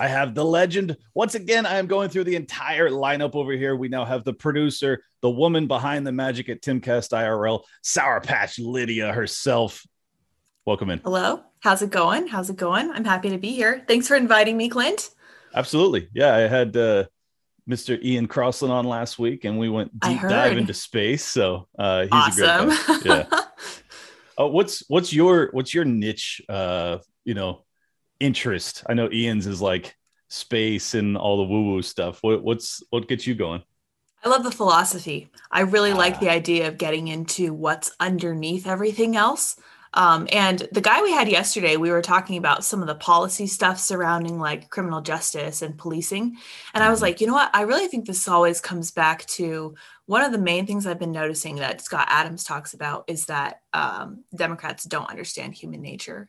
I have the legend. Once again, I am going through the entire lineup over here. We now have the producer, the woman behind the magic at Timcast IRL, Sour Patch Lydia herself. Welcome in. Hello. How's it going? How's it going? I'm happy to be here. Thanks for inviting me, Clint. Absolutely. Yeah, I had uh, Mr. Ian Crossland on last week, and we went deep dive into space. So uh, he's awesome. a great guy. Yeah. Uh, what's what's your what's your niche? Uh, you know, interest. I know Ian's is like space and all the woo woo stuff. What what's what gets you going? I love the philosophy. I really like Ah. the idea of getting into what's underneath everything else. Um, and the guy we had yesterday, we were talking about some of the policy stuff surrounding like criminal justice and policing. And I was Mhm. like, you know what? I really think this always comes back to one of the main things I've been noticing that Scott Adams talks about is that um, Democrats don't understand human nature.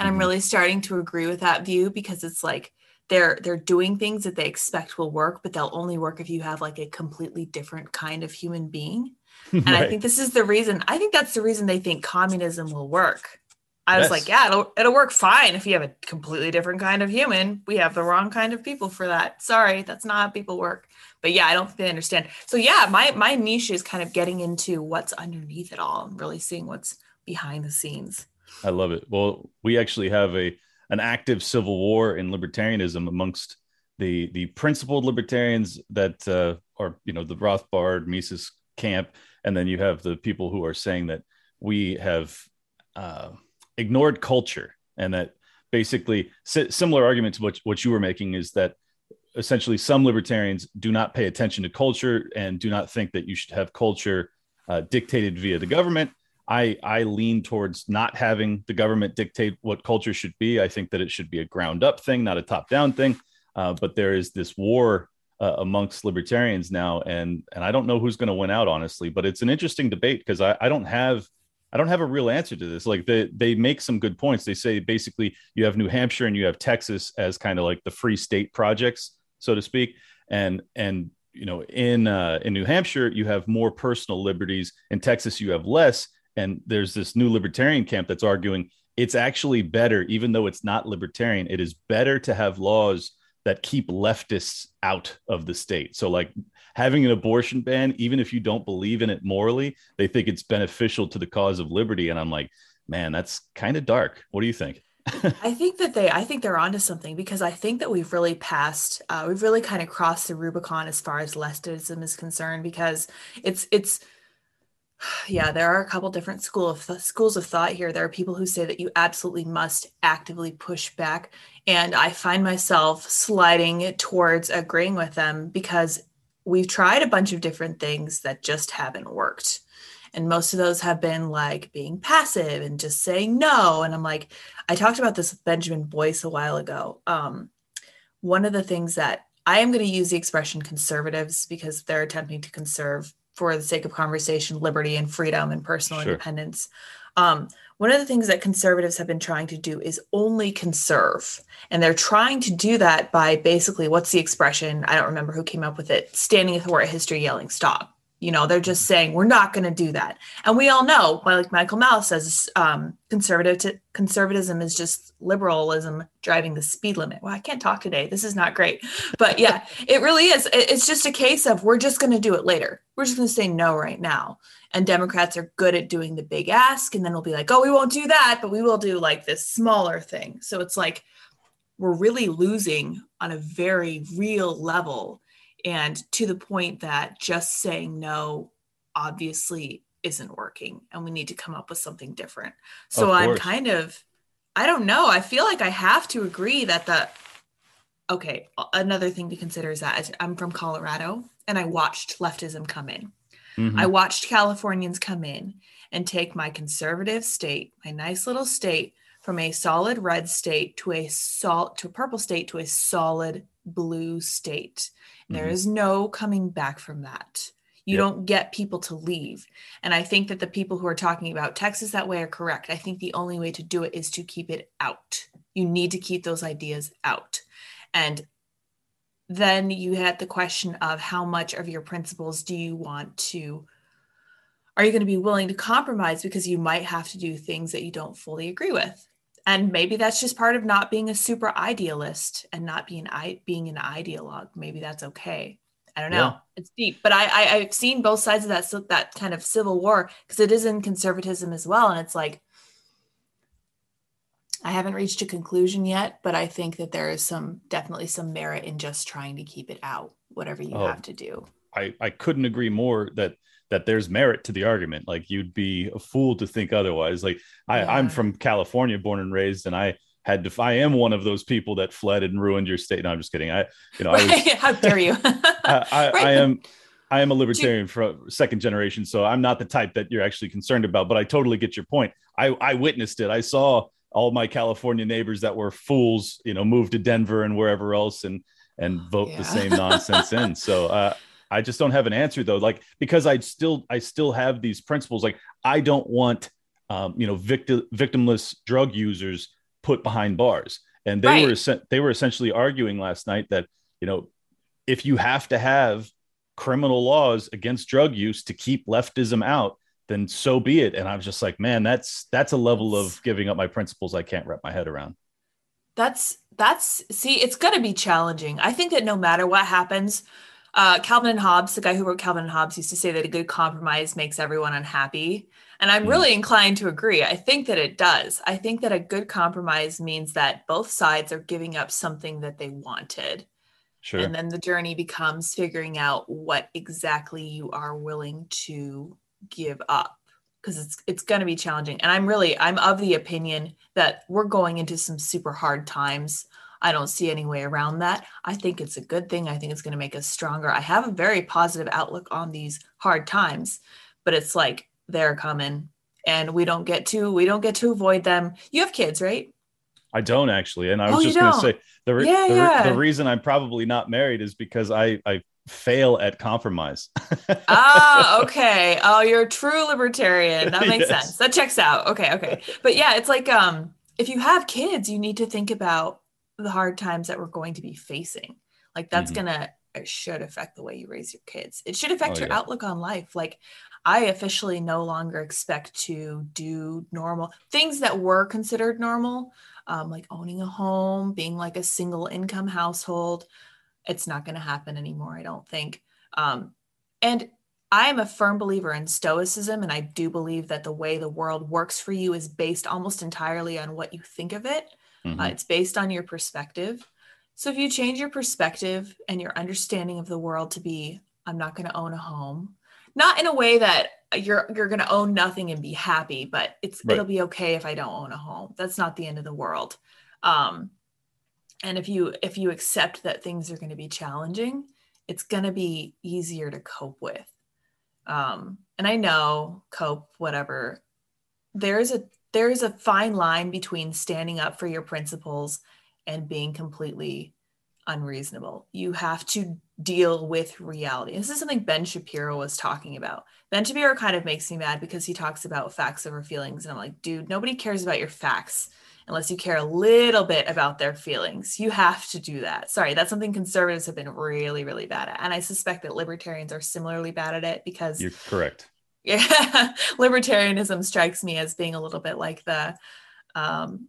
And Mhm. I'm really starting to agree with that view because it's like they're they're doing things that they expect will work, but they'll only work if you have like a completely different kind of human being. And I think this is the reason. I think that's the reason they think communism will work. I was like, yeah, it'll it'll work fine if you have a completely different kind of human. We have the wrong kind of people for that. Sorry, that's not how people work. But yeah, I don't think they understand. So yeah, my my niche is kind of getting into what's underneath it all and really seeing what's behind the scenes. I love it. Well, we actually have a an active civil war in libertarianism amongst the the principled libertarians that uh, are you know the Rothbard Mises camp, and then you have the people who are saying that we have uh, ignored culture, and that basically si- similar argument to what what you were making is that essentially some libertarians do not pay attention to culture and do not think that you should have culture uh, dictated via the government I I lean towards not having the government dictate what culture should be. I think that it should be a ground up thing, not a top down thing. Uh, but there is this war uh, amongst libertarians now, and and I don't know who's going to win out, honestly. But it's an interesting debate because I, I don't have I don't have a real answer to this. Like they they make some good points. They say basically you have New Hampshire and you have Texas as kind of like the free state projects, so to speak, and and you know in uh, in New Hampshire you have more personal liberties. In Texas you have less and there's this new libertarian camp that's arguing it's actually better even though it's not libertarian it is better to have laws that keep leftists out of the state. So like having an abortion ban even if you don't believe in it morally they think it's beneficial to the cause of liberty. And i'm like man that's kind of dark. What do you think? I think that they, I think they're onto something because I think that we've really passed, uh, we've really kind of crossed the Rubicon as far as leftism is concerned because it's, it's, yeah, there are a couple different school of th- schools of thought here. There are people who say that you absolutely must actively push back, and I find myself sliding towards agreeing with them because we've tried a bunch of different things that just haven't worked. And most of those have been like being passive and just saying no. And I'm like, I talked about this with Benjamin Boyce a while ago. Um, one of the things that I am going to use the expression conservatives because they're attempting to conserve for the sake of conversation, liberty and freedom and personal Sure. independence. Um, one of the things that conservatives have been trying to do is only conserve. And they're trying to do that by basically, what's the expression? I don't remember who came up with it standing athwart history yelling, stop. You know, they're just saying, we're not going to do that. And we all know, like Michael Malice says, um, conservative conservatism is just liberalism driving the speed limit. Well, I can't talk today. This is not great. But yeah, it really is. It's just a case of we're just going to do it later. We're just going to say no right now. And Democrats are good at doing the big ask. And then we'll be like, oh, we won't do that, but we will do like this smaller thing. So it's like we're really losing on a very real level. And to the point that just saying no obviously isn't working. And we need to come up with something different. So I'm kind of, I don't know. I feel like I have to agree that the, okay, another thing to consider is that I'm from Colorado and I watched leftism come in. Mhm. I watched Californians come in and take my conservative state, my nice little state, from a solid red state to a salt to a purple state to a solid blue state. Mm-hmm. There is no coming back from that. You yep. don't get people to leave. And I think that the people who are talking about Texas that way are correct. I think the only way to do it is to keep it out. You need to keep those ideas out. And then you had the question of how much of your principles do you want to are you going to be willing to compromise because you might have to do things that you don't fully agree with and maybe that's just part of not being a super idealist and not being I being an ideologue. Maybe that's okay. I don't know. Yeah. it's deep. But I, I have seen both sides of that so that kind of civil war because it is in conservatism as well. And it's like i haven't reached a conclusion yet but i think that there is some definitely some merit in just trying to keep it out whatever you oh, have to do. I i couldn't agree more that that there's merit to the argument. Like you'd be a fool to think otherwise. Like I, yeah. I'm from California, born and raised, and I had to. I am one of those people that fled and ruined your state. No, I'm just kidding. I, you know, I was, how dare you? I, I, right. I, am. I am a libertarian for second generation, so I'm not the type that you're actually concerned about. But I totally get your point. I, I witnessed it. I saw all my California neighbors that were fools, you know, move to Denver and wherever else and and vote yeah. the same nonsense in. So uh, I just don't have an answer though. Like because I still I still have these principles. Like I don't want um, you know victim victimless drug users put behind bars. And they right. were they were essentially arguing last night that you know if you have to have criminal laws against drug use to keep leftism out, then so be it. And I was just like, man, that's that's a level of giving up my principles I can't wrap my head around. That's that's see, it's going to be challenging. I think that no matter what happens, uh, Calvin and Hobbes, the guy who wrote Calvin and Hobbes, used to say that a good compromise makes everyone unhappy. And I'm mm. really inclined to agree. I think that it does. I think that a good compromise means that both sides are giving up something that they wanted. Sure. And then the journey becomes figuring out what exactly you are willing to give up because it's it's going to be challenging. And I'm really I'm of the opinion that we're going into some super hard times I don't see any way around that. I think it's a good thing. I think it's going to make us stronger. I have a very positive outlook on these hard times, but it's like they're coming and we don't get to we don't get to avoid them. You have kids, right? I don't actually. And I was oh, just going to say the, re- yeah, the, yeah. the reason I'm probably not married is because I I fail at compromise. ah, okay. Oh, you're a true libertarian. That makes yes. sense. That checks out. Okay, okay. But yeah, it's like um if you have kids, you need to think about the hard times that we're going to be facing. Like that's mm-hmm. gonna it should affect the way you raise your kids. It should affect oh, your yeah. outlook on life. Like I officially no longer expect to do normal things that were considered normal, um, like owning a home, being like a single income household. It's not going to happen anymore, I don't think. Um, and I am a firm believer in stoicism, and I do believe that the way the world works for you is based almost entirely on what you think of it. Uh, mm-hmm. Uh, it's based on your perspective. So if you change your perspective and your understanding of the world to be, I'm not going to own a home, not in a way that you're you're going to own nothing and be happy, but it's right. it'll be okay if I don't own a home. That's not the end of the world. Um, and if you if you accept that things are going to be challenging, it's going to be easier to cope with. Um, and I know cope whatever. There's a there is a fine line between standing up for your principles and being completely unreasonable. You have to deal with reality. This is something Ben Shapiro was talking about. Ben Shapiro kind of makes me mad because he talks about facts over feelings. And I'm like, dude, nobody cares about your facts unless you care a little bit about their feelings. You have to do that. Sorry, that's something conservatives have been really, really bad at. And I suspect that libertarians are similarly bad at it because you're correct yeah. Libertarianism strikes me as being a little bit like the um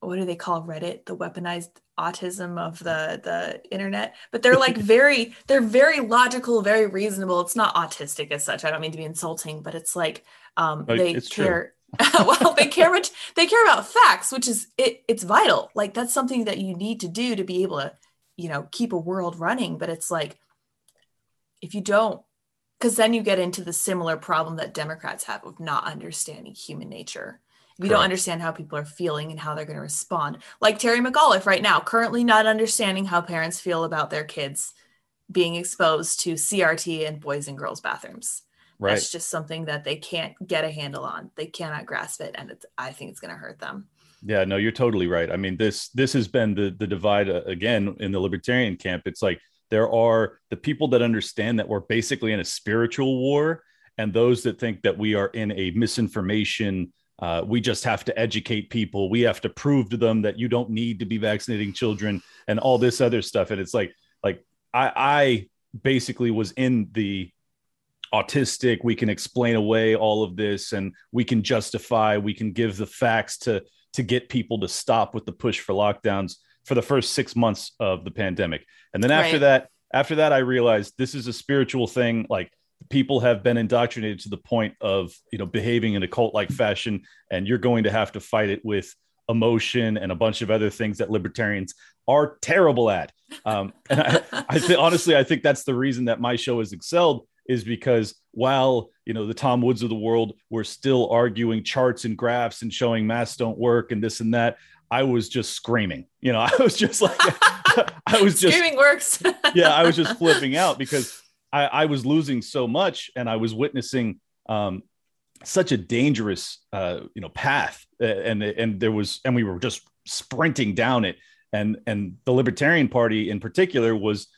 what do they call reddit? The weaponized autism of the the internet? But they're like very they're very logical very reasonable. It's not autistic as such. I don't mean to be insulting but it's like um they it's care well they care much they care about facts which is it it's vital. Like that's something that you need to do to be able to you know keep a world running. But it's like if you don't because then you get into the similar problem that Democrats have of not understanding human nature. We don't understand how people are feeling and how they're going to respond, like Terry McAuliffe right now, currently not understanding how parents feel about their kids being exposed to CRT in boys and girls bathrooms. Right. That's just something that they can't get a handle on. They cannot grasp it, and it's, I think it's going to hurt them. Yeah, no, you're totally right. I mean, this this has been the the divide uh, again in the libertarian camp. It's like there are the people that understand that we're basically in a spiritual war, and those that think that we are in a misinformation. Uh, we just have to educate people. We have to prove to them that you don't need to be vaccinating children and all this other stuff. And it's like, like I, I basically was in the autistic. We can explain away all of this, and we can justify. We can give the facts to to get people to stop with the push for lockdowns for the first six months of the pandemic. And then after right. that, after that, I realized this is a spiritual thing. Like people have been indoctrinated to the point of you know behaving in a cult like fashion, and you're going to have to fight it with emotion and a bunch of other things that libertarians are terrible at. Um, and I, I think honestly, I think that's the reason that my show has excelled is because while you know the Tom Woods of the world were still arguing charts and graphs and showing masks don't work and this and that, I was just screaming. You know, I was just like, I was just screaming works. yeah, I was just flipping out because I, I was losing so much and I was witnessing um, such a dangerous, uh, you know, path, and and there was, and we were just sprinting down it, and and the Libertarian Party in particular was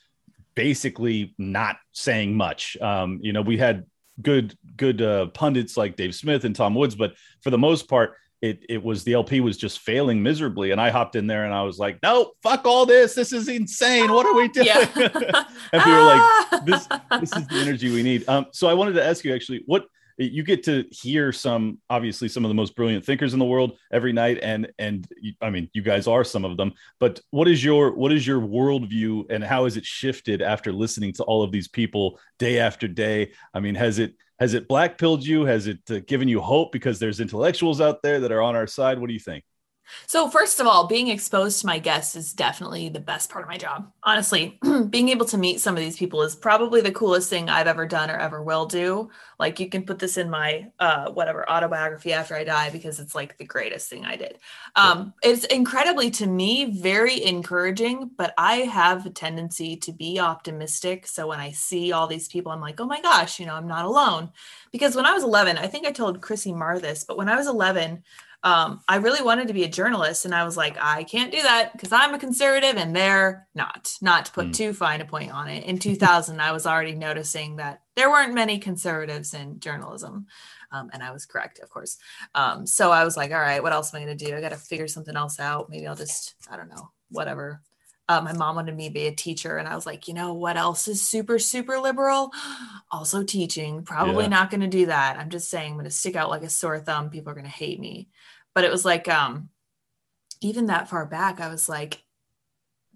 basically not saying much. Um, you know, we had good good uh, pundits like Dave Smith and Tom Woods, but for the most part, it it was the LP was just failing miserably. And I hopped in there and I was like, no, fuck all this. This is insane. What are we doing? Yeah. and we were like, this this is the energy we need. Um, so I wanted to ask you actually, what you get to hear some obviously some of the most brilliant thinkers in the world every night and and i mean you guys are some of them but what is your what is your worldview and how has it shifted after listening to all of these people day after day i mean has it has it black pilled you? Has it uh, given you hope because there's intellectuals out there that are on our side? What do you think so, first of all, being exposed to my guests is definitely the best part of my job. Honestly, being able to meet some of these people is probably the coolest thing I've ever done or ever will do. Like, you can put this in my uh, whatever autobiography after I die because it's like the greatest thing I did. Um, it's incredibly, to me, very encouraging, but I have a tendency to be optimistic. So, when I see all these people, I'm like, oh my gosh, you know, I'm not alone. Because when I was 11, I think I told Chrissie Mayr this, but when I was 11, um, I really wanted to be a journalist, and I was like, I can't do that because I'm a conservative, and they're not. Not to put mm. too fine a point on it. In 2000, I was already noticing that there weren't many conservatives in journalism. Um, and I was correct, of course. Um, so I was like, all right, what else am I going to do? I got to figure something else out. Maybe I'll just, I don't know, whatever. Uh, my mom wanted me to be a teacher, and I was like, you know what else is super, super liberal? Also teaching. Probably yeah. not going to do that. I'm just saying, I'm going to stick out like a sore thumb. People are going to hate me but it was like um even that far back i was like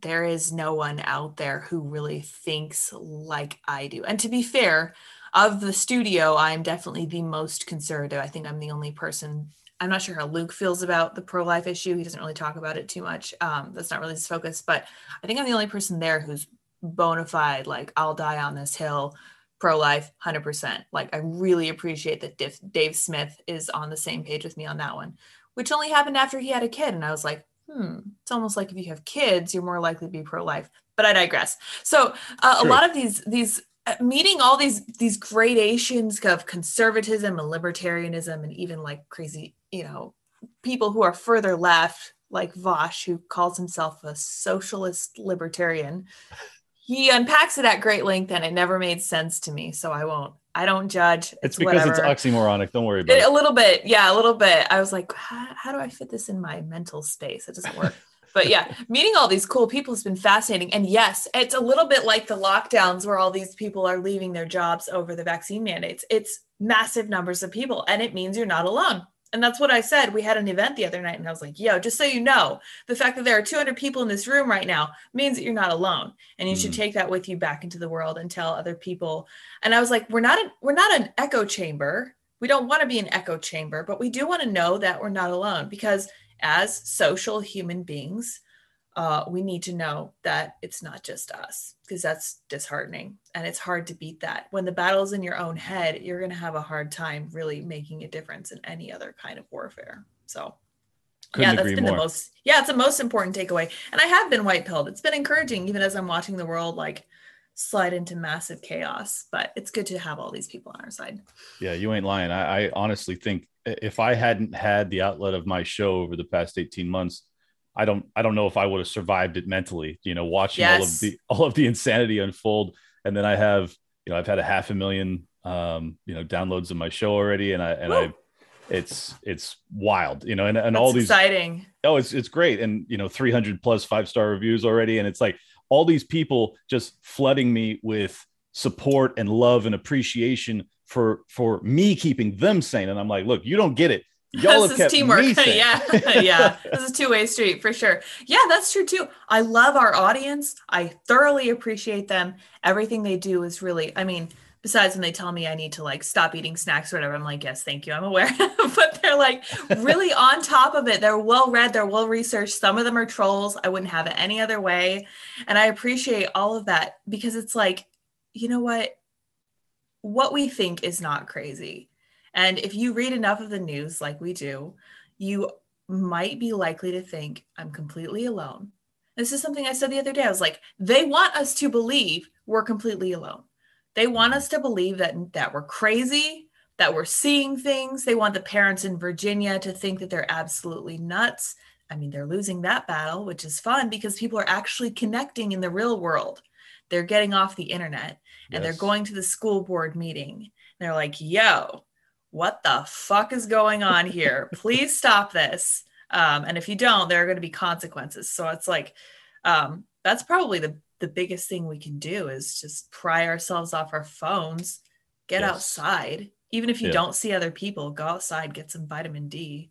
there is no one out there who really thinks like i do. And to be fair of the studio i'm definitely the most conservative. I think i'm the only person i'm not sure how luke feels about the pro-life issue. He doesn't really talk about it too much. Um, that's not really his focus but i think i'm the only person there who's bona fide like i'll die on this hill pro-life 100% like i really appreciate that dave smith is on the same page with me on that one which only happened after he had a kid. And I was like, hmm, it's almost like if you have kids, you're more likely to be pro-life. But I digress. So uh, a lot of these these uh, meeting all these these gradations of conservatism and libertarianism and even like crazy, you know, people who are further left, like Vaush, who calls himself a socialist libertarian. He unpacks it at great length and it never made sense to me. So I won't I don't judge. It's, it's because whatever. it's oxymoronic. Don't worry about it. A little bit. Yeah, a little bit. I was like, how, how do I fit this in my mental space? It doesn't work. but yeah, meeting all these cool people has been fascinating. And yes, it's a little bit like the lockdowns where all these people are leaving their jobs over the vaccine mandates. It's massive numbers of people, and it means you're not alone. And that's what I said. We had an event the other night, and I was like, yo, just so you know, the fact that there are 200 people in this room right now means that you're not alone. And you mm. should take that with you back into the world and tell other people. And I was like, we're not, we're not an echo chamber. We don't want to be an echo chamber, but we do want to know that we're not alone because as social human beings, uh, we need to know that it's not just us because that's disheartening and it's hard to beat that. When the battle's in your own head, you're going to have a hard time really making a difference in any other kind of warfare. So, Couldn't yeah, that's been more. the most, yeah, it's the most important takeaway. And I have been white pilled. It's been encouraging, even as I'm watching the world like slide into massive chaos. But it's good to have all these people on our side. Yeah, you ain't lying. I, I honestly think if I hadn't had the outlet of my show over the past 18 months, I don't I don't know if I would have survived it mentally, you know, watching yes. all of the all of the insanity unfold. And then I have, you know, I've had a half a million um, you know, downloads of my show already and I and Woo. I it's it's wild, you know, and, and all these exciting. Oh, it's it's great. And you know, 300 plus five star reviews already. And it's like all these people just flooding me with support and love and appreciation for for me keeping them sane. And I'm like, look, you don't get it. Y'all this kept teamwork. Yeah, yeah. This is two way street for sure. Yeah, that's true too. I love our audience. I thoroughly appreciate them. Everything they do is really. I mean, besides when they tell me I need to like stop eating snacks or whatever, I'm like, yes, thank you, I'm aware. but they're like really on top of it. They're well read, they're well researched. Some of them are trolls. I wouldn't have it any other way. And I appreciate all of that because it's like, you know what? what we think is not crazy. And if you read enough of the news like we do, you might be likely to think, I'm completely alone. This is something I said the other day. I was like, they want us to believe we're completely alone. They want us to believe that, that we're crazy, that we're seeing things. They want the parents in Virginia to think that they're absolutely nuts. I mean, they're losing that battle, which is fun because people are actually connecting in the real world. They're getting off the internet and yes. they're going to the school board meeting. They're like, yo, what the fuck is going on here? Please stop this. Um, and if you don't, there are going to be consequences. So it's like, um, that's probably the, the biggest thing we can do is just pry ourselves off our phones, get yes. outside. Even if you yeah. don't see other people, go outside, get some vitamin D.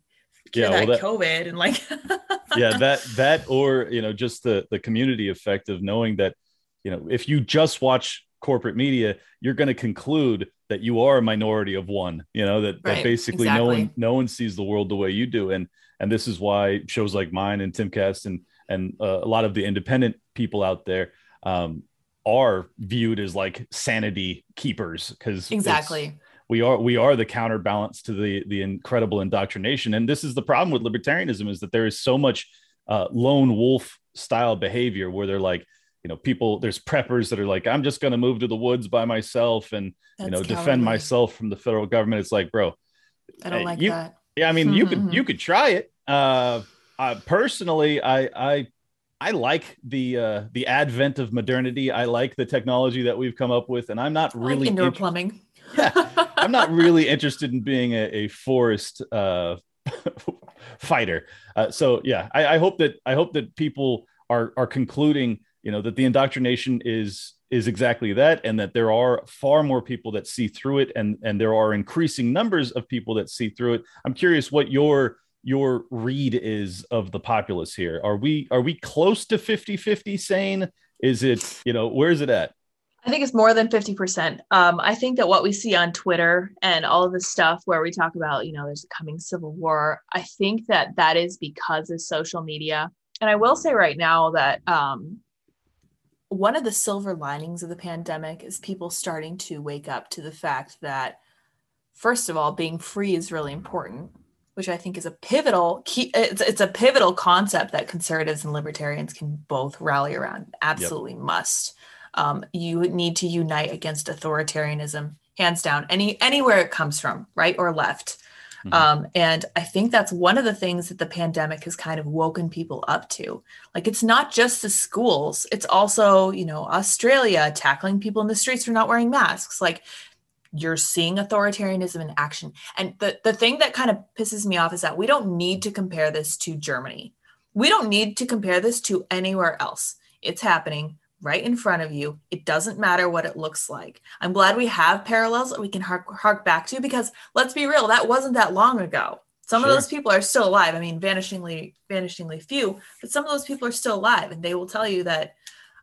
yeah, well, that COVID and like yeah, that that or you know, just the the community effect of knowing that, you know, if you just watch corporate media, you're going to conclude that you are a minority of one. You know that, right, that basically exactly. no one no one sees the world the way you do, and and this is why shows like mine and Timcast and and uh, a lot of the independent people out there um, are viewed as like sanity keepers because exactly we are we are the counterbalance to the the incredible indoctrination and this is the problem with libertarianism is that there is so much uh, lone wolf style behavior where they're like you know people there's preppers that are like i'm just going to move to the woods by myself and That's you know cowardly. defend myself from the federal government it's like bro i don't like you, that yeah i mean you could you could try it uh, uh personally i i I like the uh, the advent of modernity. I like the technology that we've come up with, and I'm not really like indoor inter- plumbing. yeah, I'm not really interested in being a, a forest uh, fighter. Uh, so yeah, I, I, hope that I hope that people are are concluding you know that the indoctrination is is exactly that and that there are far more people that see through it and and there are increasing numbers of people that see through it i'm curious what your your read is of the populace here are we are we close to 50 50 sane is it you know where is it at I think it's more than 50%. Um, I think that what we see on Twitter and all of the stuff where we talk about, you know, there's a coming civil war, I think that that is because of social media. And I will say right now that um, one of the silver linings of the pandemic is people starting to wake up to the fact that first of all being free is really important which i think is a pivotal key it's, it's a pivotal concept that conservatives and libertarians can both rally around. Absolutely yep. must. Um, you need to unite against authoritarianism hands down any anywhere it comes from right or left Mm-hmm. Um, and I think that's one of the things that the pandemic has kind of woken people up to. Like it's not just the schools, it's also, you know, Australia tackling people in the streets for not wearing masks. Like you're seeing authoritarianism in action. And the, the thing that kind of pisses me off is that we don't need to compare this to Germany. We don't need to compare this to anywhere else. It's happening right in front of you. It doesn't matter what it looks like. I'm glad we have parallels that we can hark, hark back to because let's be real, that wasn't that long ago. Some sure. of those people are still alive. I mean, vanishingly, vanishingly few, but some of those people are still alive, and they will tell you that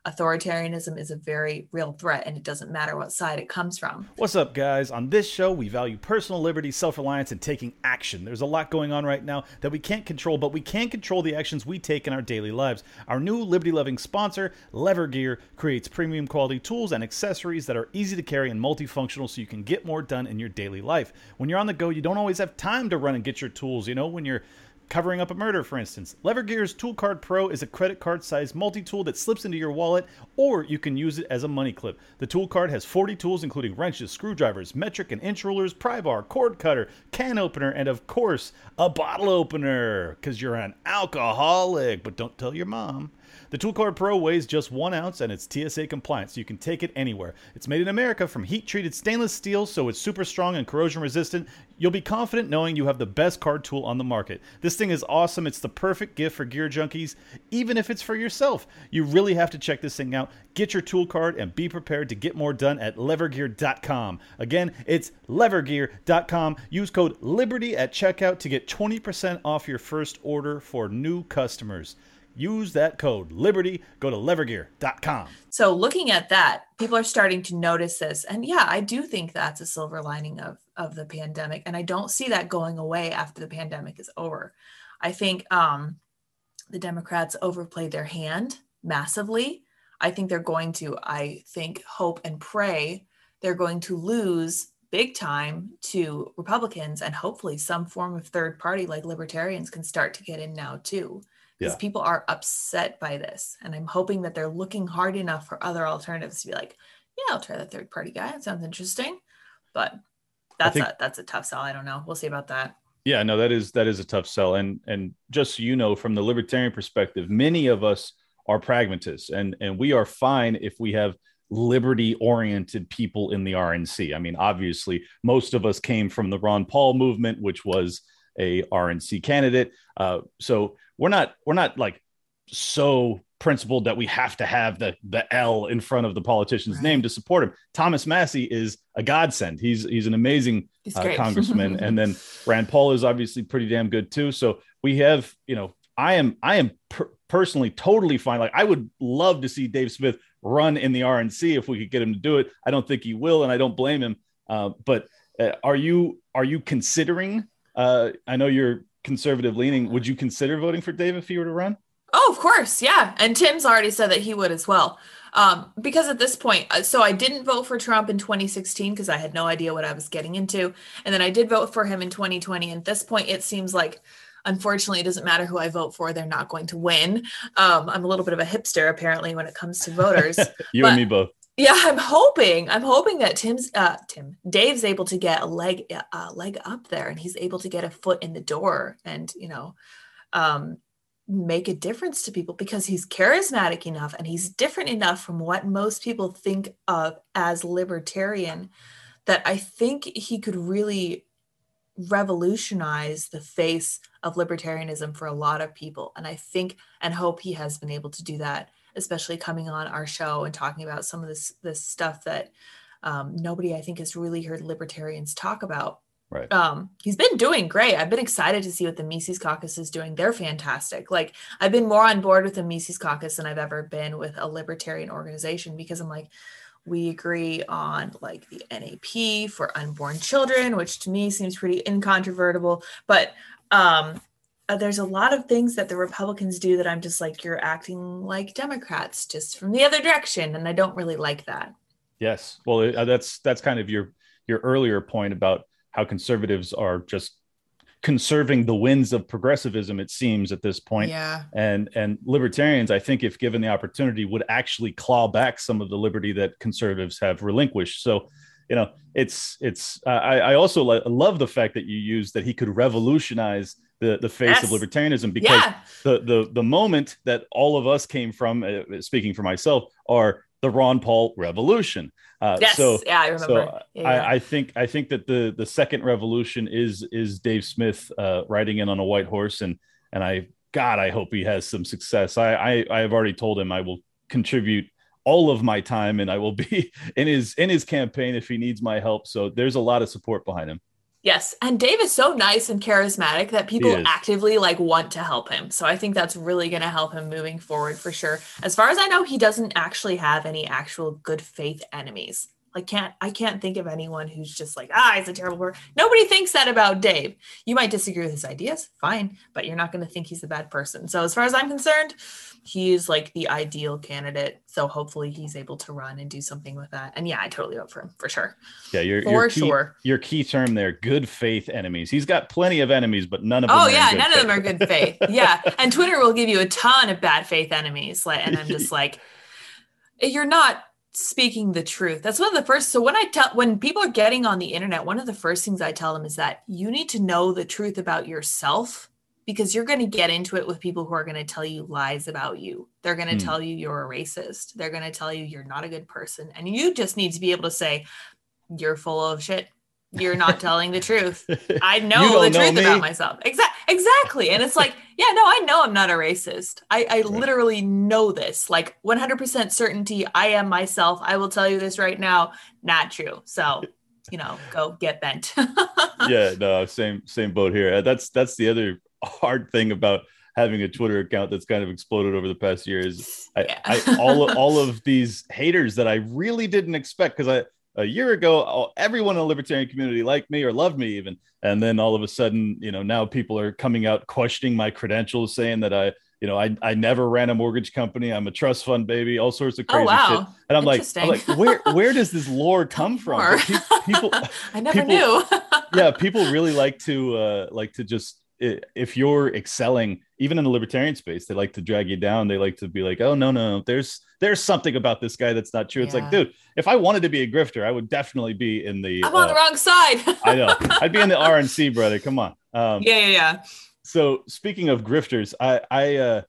authoritarianism is a very real threat and it doesn't matter what side it comes from. What's up, guys? On this show, we value personal liberty, self reliance, and taking action. There's a lot going on right now that we can't control, but we can control the actions we take in our daily lives. Our new liberty loving sponsor, Lever Gear, creates premium quality tools and accessories that are easy to carry and multifunctional so you can get more done in your daily life. When you're on the go, you don't always have time to run and get your tools. You know, when you're covering up a murder, for instance. Levergear's Tool Card Pro is a credit card sized multi tool that slips into your wallet, or you can use it as a money clip. The tool card has 40 tools, including wrenches, screwdrivers, metric and inch rulers, pry bar, cord cutter, can opener, and of course, a bottle opener, because you're an alcoholic, but don't tell your mom. The Tool Card Pro weighs just one ounce and it's TSA compliant, so you can take it anywhere. It's made in America from heat treated stainless steel, so it's super strong and corrosion resistant. You'll be confident knowing you have the best card tool on the market. This thing is awesome. It's the perfect gift for gear junkies, even if it's for yourself. You really have to check this thing out. Get your tool card and be prepared to get more done at levergear.com. Again, it's levergear.com. Use code LIBERTY at checkout to get 20% off your first order for new customers. Use that code Liberty. Go to levergear.com. So, looking at that, people are starting to notice this. And yeah, I do think that's a silver lining of, of the pandemic. And I don't see that going away after the pandemic is over. I think um, the Democrats overplayed their hand massively. I think they're going to, I think, hope and pray they're going to lose big time to Republicans and hopefully some form of third party like libertarians can start to get in now too because yeah. people are upset by this. And I'm hoping that they're looking hard enough for other alternatives to be like, yeah, I'll try the third party guy. It sounds interesting. But that's think, a that's a tough sell. I don't know. We'll see about that. Yeah, no, that is that is a tough sell. And and just so you know, from the libertarian perspective, many of us are pragmatists and and we are fine if we have liberty oriented people in the RNC. I mean, obviously, most of us came from the Ron Paul movement, which was a RNC candidate. Uh, so we're not we're not like so principled that we have to have the the L in front of the politician's right. name to support him. Thomas Massie is a godsend. He's he's an amazing uh, congressman, and then Rand Paul is obviously pretty damn good too. So we have you know I am I am per- personally totally fine. Like I would love to see Dave Smith run in the RNC if we could get him to do it. I don't think he will, and I don't blame him. Uh, but uh, are you are you considering? Uh, I know you're conservative leaning, would you consider voting for Dave if he were to run? Oh, of course. Yeah. And Tim's already said that he would as well. Um, because at this point, uh, so I didn't vote for Trump in 2016 because I had no idea what I was getting into. And then I did vote for him in 2020. And at this point, it seems like, unfortunately, it doesn't matter who I vote for, they're not going to win. Um, I'm a little bit of a hipster, apparently, when it comes to voters. you but, and me both yeah i'm hoping i'm hoping that tim's uh tim dave's able to get a leg a leg up there and he's able to get a foot in the door and you know um make a difference to people because he's charismatic enough and he's different enough from what most people think of as libertarian that i think he could really revolutionize the face of libertarianism for a lot of people. And i think and hope he has been able to do that especially coming on our show and talking about some of this this stuff that um, nobody I think has really heard libertarians talk about. Right. Um, he's been doing great. I've been excited to see what the Mises Caucus is doing. They're fantastic. Like I've been more on board with the Mises Caucus than I've ever been with a libertarian organization because I'm like, we agree on like the NAP for unborn children, which to me seems pretty incontrovertible. But um, uh, there's a lot of things that the Republicans do that I'm just like, you're acting like Democrats, just from the other direction, and I don't really like that. Yes, well, uh, that's that's kind of your your earlier point about how conservatives are just conserving the winds of progressivism. It seems at this point, yeah. And and libertarians, I think, if given the opportunity, would actually claw back some of the liberty that conservatives have relinquished. So you know it's it's uh, I, I also lo- love the fact that you use that he could revolutionize the the face yes. of libertarianism because yeah. the the the moment that all of us came from, uh, speaking for myself, are the Ron Paul revolution. Uh, yes, so, yeah, I remember. So yeah, I, I, think I think that the the second revolution is is Dave Smith uh, riding in on a white horse, and and I God, I hope he has some success. I I, I have already told him I will contribute all of my time, and I will be in his in his campaign if he needs my help. So there's a lot of support behind him. Yes, and Dave is so nice and charismatic that people actively like want to help him. So I think that's really going to help him moving forward for sure. As far as I know, he doesn't actually have any actual good faith enemies. Like can't I can't think of anyone who's just like, ah, he's a terrible person. Nobody thinks that about Dave. You might disagree with his ideas, fine, but you're not going to think he's a bad person. So as far as I'm concerned, he's like the ideal candidate. So hopefully he's able to run and do something with that. And yeah, I totally vote for him for sure. Yeah, your For your key, sure. Your key term there, good faith enemies. He's got plenty of enemies, but none of them. Oh are yeah, good none faith. of them are good faith. Yeah, and Twitter will give you a ton of bad faith enemies. Like, and I'm just like, you're not speaking the truth. That's one of the first. So when I tell when people are getting on the internet, one of the first things I tell them is that you need to know the truth about yourself because you're going to get into it with people who are going to tell you lies about you. They're going to Hmm. tell you you're a racist. They're going to tell you you're not a good person, and you just need to be able to say you're full of shit. You're not telling the truth. I know the know truth me. about myself. Exactly. Exactly. And it's like, yeah, no, I know I'm not a racist. I, I literally know this. Like 100% certainty. I am myself. I will tell you this right now. Not true. So, you know, go get bent. yeah, no, same same boat here. Uh, That's that's the other hard thing about having a Twitter account that's kind of exploded over the past year is I, Yeah. I all all of these haters that I really didn't expect because I a year ago all- everyone in the libertarian community liked me or loved me even. And then all of a sudden you know now people are coming out questioning my credentials saying that I you know I, I never ran a mortgage company. I'm a trust fund baby all sorts of oh, crazy shit. Wow. and I'm like I'm like where where does this lore come from? pe- people I never people- knew. yeah people really like to uh like to just if you're excelling even in the libertarian space they like to drag you down. They like to be like oh no no there's there's something about this guy that's not true. It's like dude if i wanted to be a grifter i would definitely be in the I'm on the uh, wrong side. i know. I'd be in the rnc brother. Come on. Um yeah, yeah, yeah. so speaking of grifters i i uh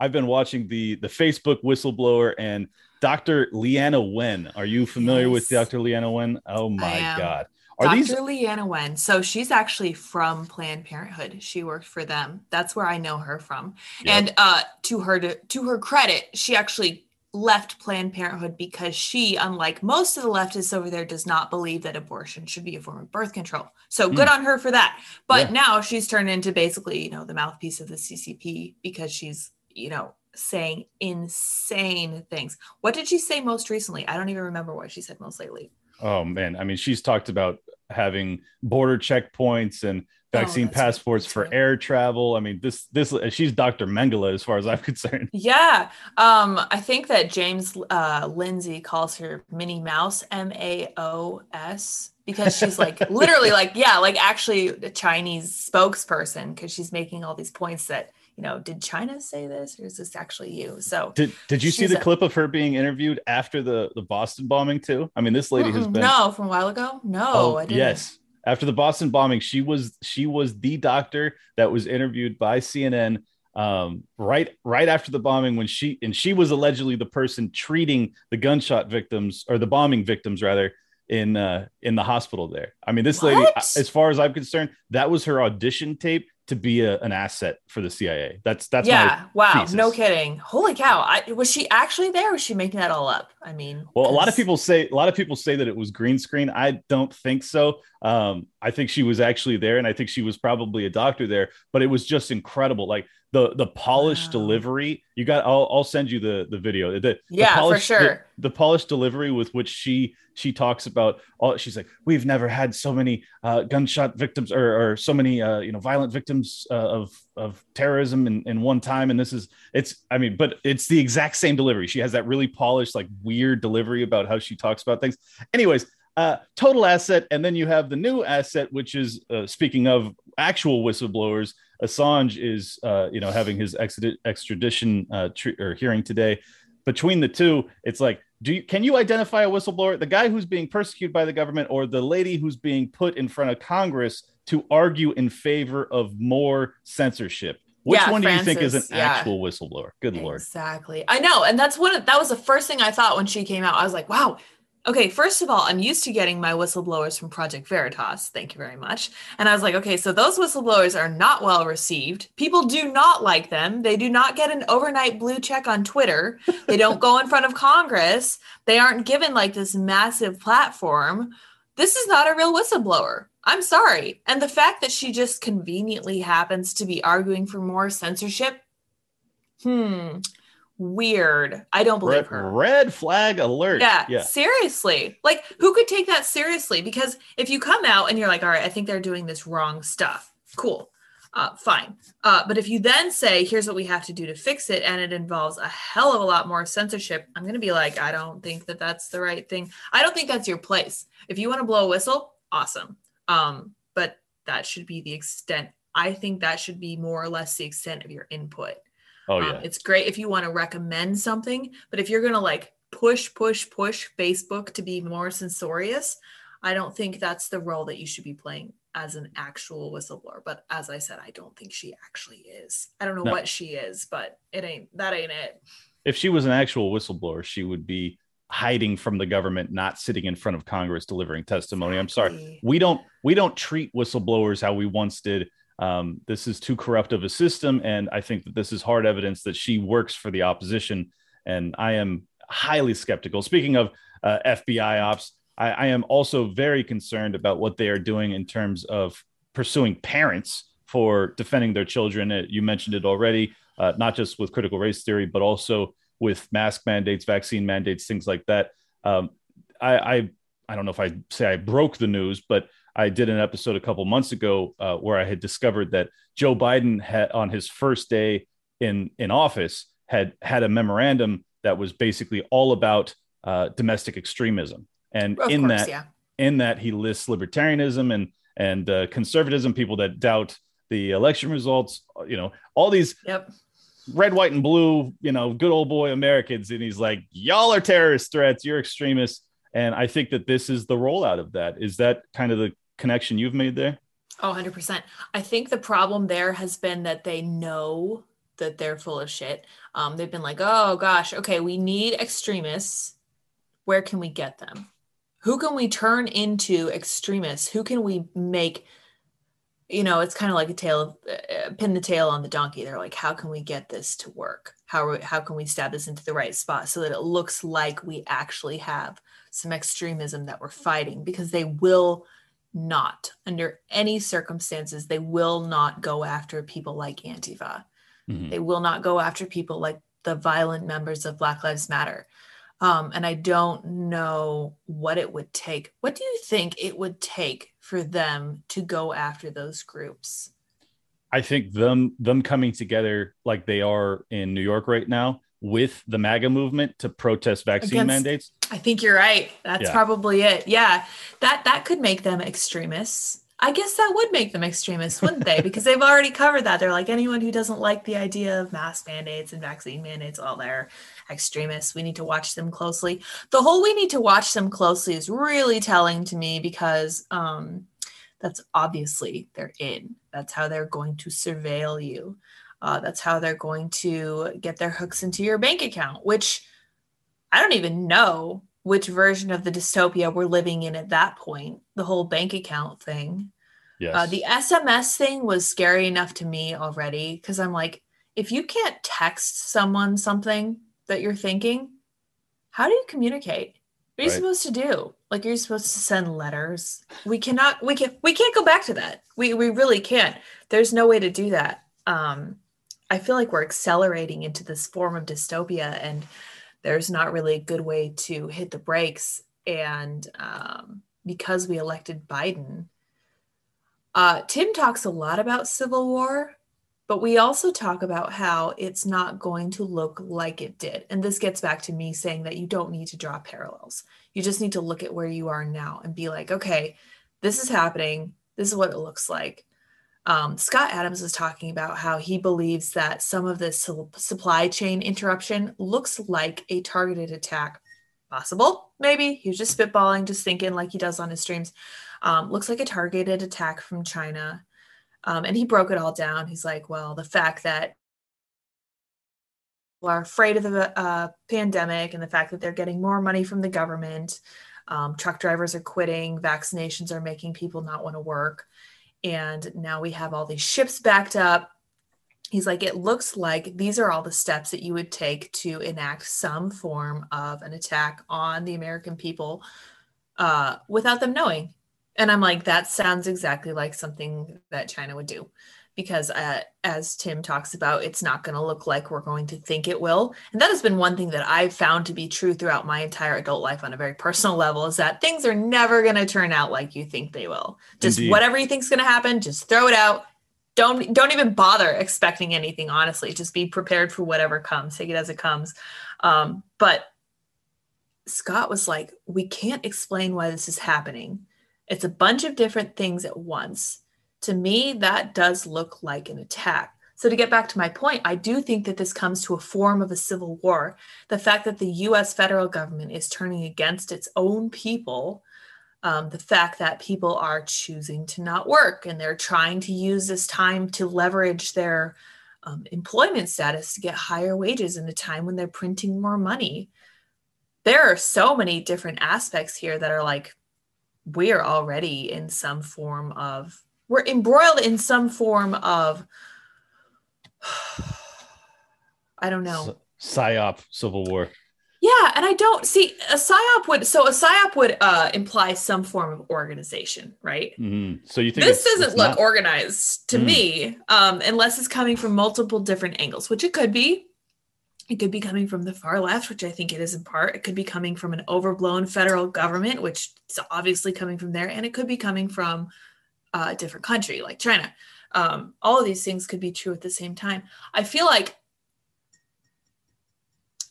i've been watching the the facebook whistleblower and dr leana wen are you familiar with dr leana wen oh my god are Dr. these Leana Wen. So she's actually from Planned Parenthood. She worked for them. That's where I know her from. Yep. And uh, to her to, to her credit, she actually left Planned Parenthood because she, unlike most of the leftists over there, does not believe that abortion should be a form of birth control. So good on her for that. But Hmm. Yeah. now she's turned into basically, you know, the mouthpiece of the CCP because she's, you know, saying insane things. What did she say most recently? I don't even remember what she said most lately. Oh man, I mean, she's talked about having border checkpoints and vaccine Oh, passports for right. air travel. I mean, this this she's Dr. Mengele as far as I'm concerned. Yeah. Um, I think that James uh, Lindsay calls her Minnie Mouse, M A O S, because she's like literally like, yeah, like actually a Chinese spokesperson because she's making all these points that, you know, did China say this or is this actually you? So, Did did you see the a- clip of her being interviewed after the the Boston bombing too? I mean, this lady has been no, from a while ago. No, Oh, I didn't. yes. After the Boston bombing, she was she was the doctor that was interviewed by CNN um, right right after the bombing when she and she was allegedly the person treating the gunshot victims or the bombing victims rather in uh, in the hospital there. I mean, this lady, as far as I'm concerned, that was her audition tape to be a, an asset for the CIA. That's that's yeah. Wow. thesis. No kidding. Holy cow. I, was she actually there? Or was she making that all up? I mean, Well, a lot of people say a lot of people say that it was green screen. I don't think so. Um, I think she was actually there, and I think she was probably a doctor there. But it was just incredible, like the the polished Wow. delivery. You got. I'll, I'll send you the the video. The, the Yeah, for polished, the- sure. The, polished delivery with which she she talks about. All she's like, we've never had so many uh, gunshot victims or, or so many uh, you know violent victims uh, of of terrorism in, in one time, and this is it's. I mean, but it's the exact same delivery. She has that really polished, like weird delivery about how she talks about things. Anyways, uh, total asset, and then you have the new asset, which is uh, speaking of actual whistleblowers. Assange is, uh, you know, having his extradi- extradition uh, tr- or hearing today. Between the two, it's like, do you can you identify a whistleblower, the guy who's being persecuted by the government, or the lady who's being put in front of Congress to argue in favor of more censorship? Which Yeah, one do you think is an yeah. actual whistleblower? Good lord. Exactly. I know. And that's one of, that was the first thing I thought when she came out. I was like, wow. Okay, first of all, I'm used to getting my whistleblowers from Project Veritas. Thank you very much. And I was like, okay, so those whistleblowers are not well received. People do not like them. They do not get an overnight blue check on Twitter. They don't go in front of Congress. They aren't given like this massive platform. This is not a real whistleblower. I'm sorry. And the fact that she just conveniently happens to be arguing for more censorship, hmm, weird. I don't believe red, her. red flag alert. Yeah, yeah. seriously. Like, who could take that seriously? Because if you come out and you're like, all right, I think they're doing this wrong stuff, cool, uh, fine. Uh, but if you then say, here's what we have to do to fix it, and it involves a hell of a lot more censorship, I'm going to be like, I don't think that that's the right thing. I don't think that's your place. If you want to blow a whistle, awesome. Um, but that should be the extent. I think that should be more or less the extent of your input. Oh Um, yeah. it's great if you want to recommend something, but if you're going to like push, push, push Facebook to be more censorious, I don't think that's the role that you should be playing as an actual whistleblower. But as I said, I don't think she actually is. I don't know No. what she is, but it ain't that ain't it. if she was an actual whistleblower, she would be hiding from the government, not sitting in front of Congress delivering testimony. I'm sorry. We don't we don't treat whistleblowers how we once did. Um, this is too corrupt of a system, and I think that this is hard evidence that she works for the opposition. And I am highly skeptical. Speaking of uh, FBI ops, I, I am also very concerned about what they are doing in terms of pursuing parents for defending their children. Uh, You mentioned it already, uh, not just with critical race theory, but also with mask mandates, vaccine mandates, things like that. Um, I, I I don't know if I say I broke the news, but I did an episode a couple months ago uh, where I had discovered that Joe Biden had on his first day in in office had had a memorandum that was basically all about uh, domestic extremism, and Of in course, that yeah. in that he lists libertarianism and and uh, conservatism, people that doubt the election results, you know, all these Yep. red, white, and blue, you know, good old boy Americans. And he's like, y'all are terrorist threats, you're extremists. And I think that this is the rollout of that. Is that kind of the connection you've made there? Oh, 100%. I think the problem there has been that they know that they're full of shit. Um, they've been like, oh gosh, okay, we need extremists. Where can we get them? Who can we turn into extremists? Who can we make? You know, it's kind of like a tail of uh, pin the tail on the donkey. They're like, how can we get this to work? How how can we stab this into the right spot so that it looks like we actually have some extremism that we're fighting? Because they will not under any circumstances they will not go after people like antifa. Mhm. they will not go after people like the violent members of black lives matter. Um, and i don't know what it would take. What do you think it would take for them to go after those groups? I think them them coming together like they are in New York right now with the MAGA movement to protest vaccine Against- mandates. i think you're right that's Yeah. probably it yeah that that could make them extremists I guess that would make them extremists, wouldn't they? Because they've already covered that. They're like anyone who doesn't like the idea of mask mandates and vaccine mandates, all they're extremists. We need to watch them closely. The whole we need to watch them closely is really telling to me because um, that's obviously they're in. That's how they're going to surveil you. Uh, that's how they're going to get their hooks into your bank account, which I don't even know which version of the dystopia we're living in at that point. The whole bank account thing. Yes. Uh, the SMS thing was scary enough to me already because I'm like, if you can't text someone something that you're thinking, how do you communicate? What are you Right. supposed to do? Like you're supposed to send letters. We cannot. We can't. We can't go back to that. We we really can't. There's no way to do that. Um, I feel like we're accelerating into this form of dystopia, and there's not really a good way to hit the brakes. And um, because we elected Biden, uh, Tim talks a lot about civil war, but we also talk about how it's not going to look like it did. And this gets back to me saying that you don't need to draw parallels. You just need to look at where you are now and be like, okay, this is happening. This is what it looks like. Um, Scott Adams was talking about how he believes that some of this su- supply chain interruption looks like a targeted attack. Possible, maybe. He was just spitballing, just thinking like he does on his streams. Um, looks like a targeted attack from China. Um, and he broke it all down. He's like, well, the fact that people are afraid of the uh, pandemic and the fact that they're getting more money from the government, um, truck drivers are quitting, vaccinations are making people not want to work. And now we have all these ships backed up. He's like, it looks like these are all the steps that you would take to enact some form of an attack on the American people uh, without them knowing. And I'm like, that sounds exactly like something that China would do. Because uh, as tim talks about it's not going to look like we're going to think it will. And that has been one thing that i've found to be true throughout my entire adult life on a very personal level is that things are never going to turn out like you think they will. Just Indeed. whatever you think's going to happen just throw it out. Don't don't even bother expecting anything honestly. Just be prepared for whatever comes. Take it as it comes. Um, but scott was like we can't explain why this is happening. It's a bunch of different things at once to me, that does look like an attack. So, to get back to my point, I do think that this comes to a form of a civil war. The fact that the US federal government is turning against its own people, um, the fact that people are choosing to not work and they're trying to use this time to leverage their um, employment status to get higher wages in a time when they're printing more money. There are so many different aspects here that are like, we are already in some form of we're embroiled in some form of I don't know. Psyop civil war. Yeah, and I don't see a psyop would so a psyop would uh, imply some form of organization, right? Mm-hmm. So you think this doesn't look not... organized to mm. me, um, unless it's coming from multiple different angles, which it could be. It could be coming from the far left, which I think it is in part. It could be coming from an overblown federal government, which is obviously coming from there, and it could be coming from a different country like China. Um, all of these things could be true at the same time. I feel like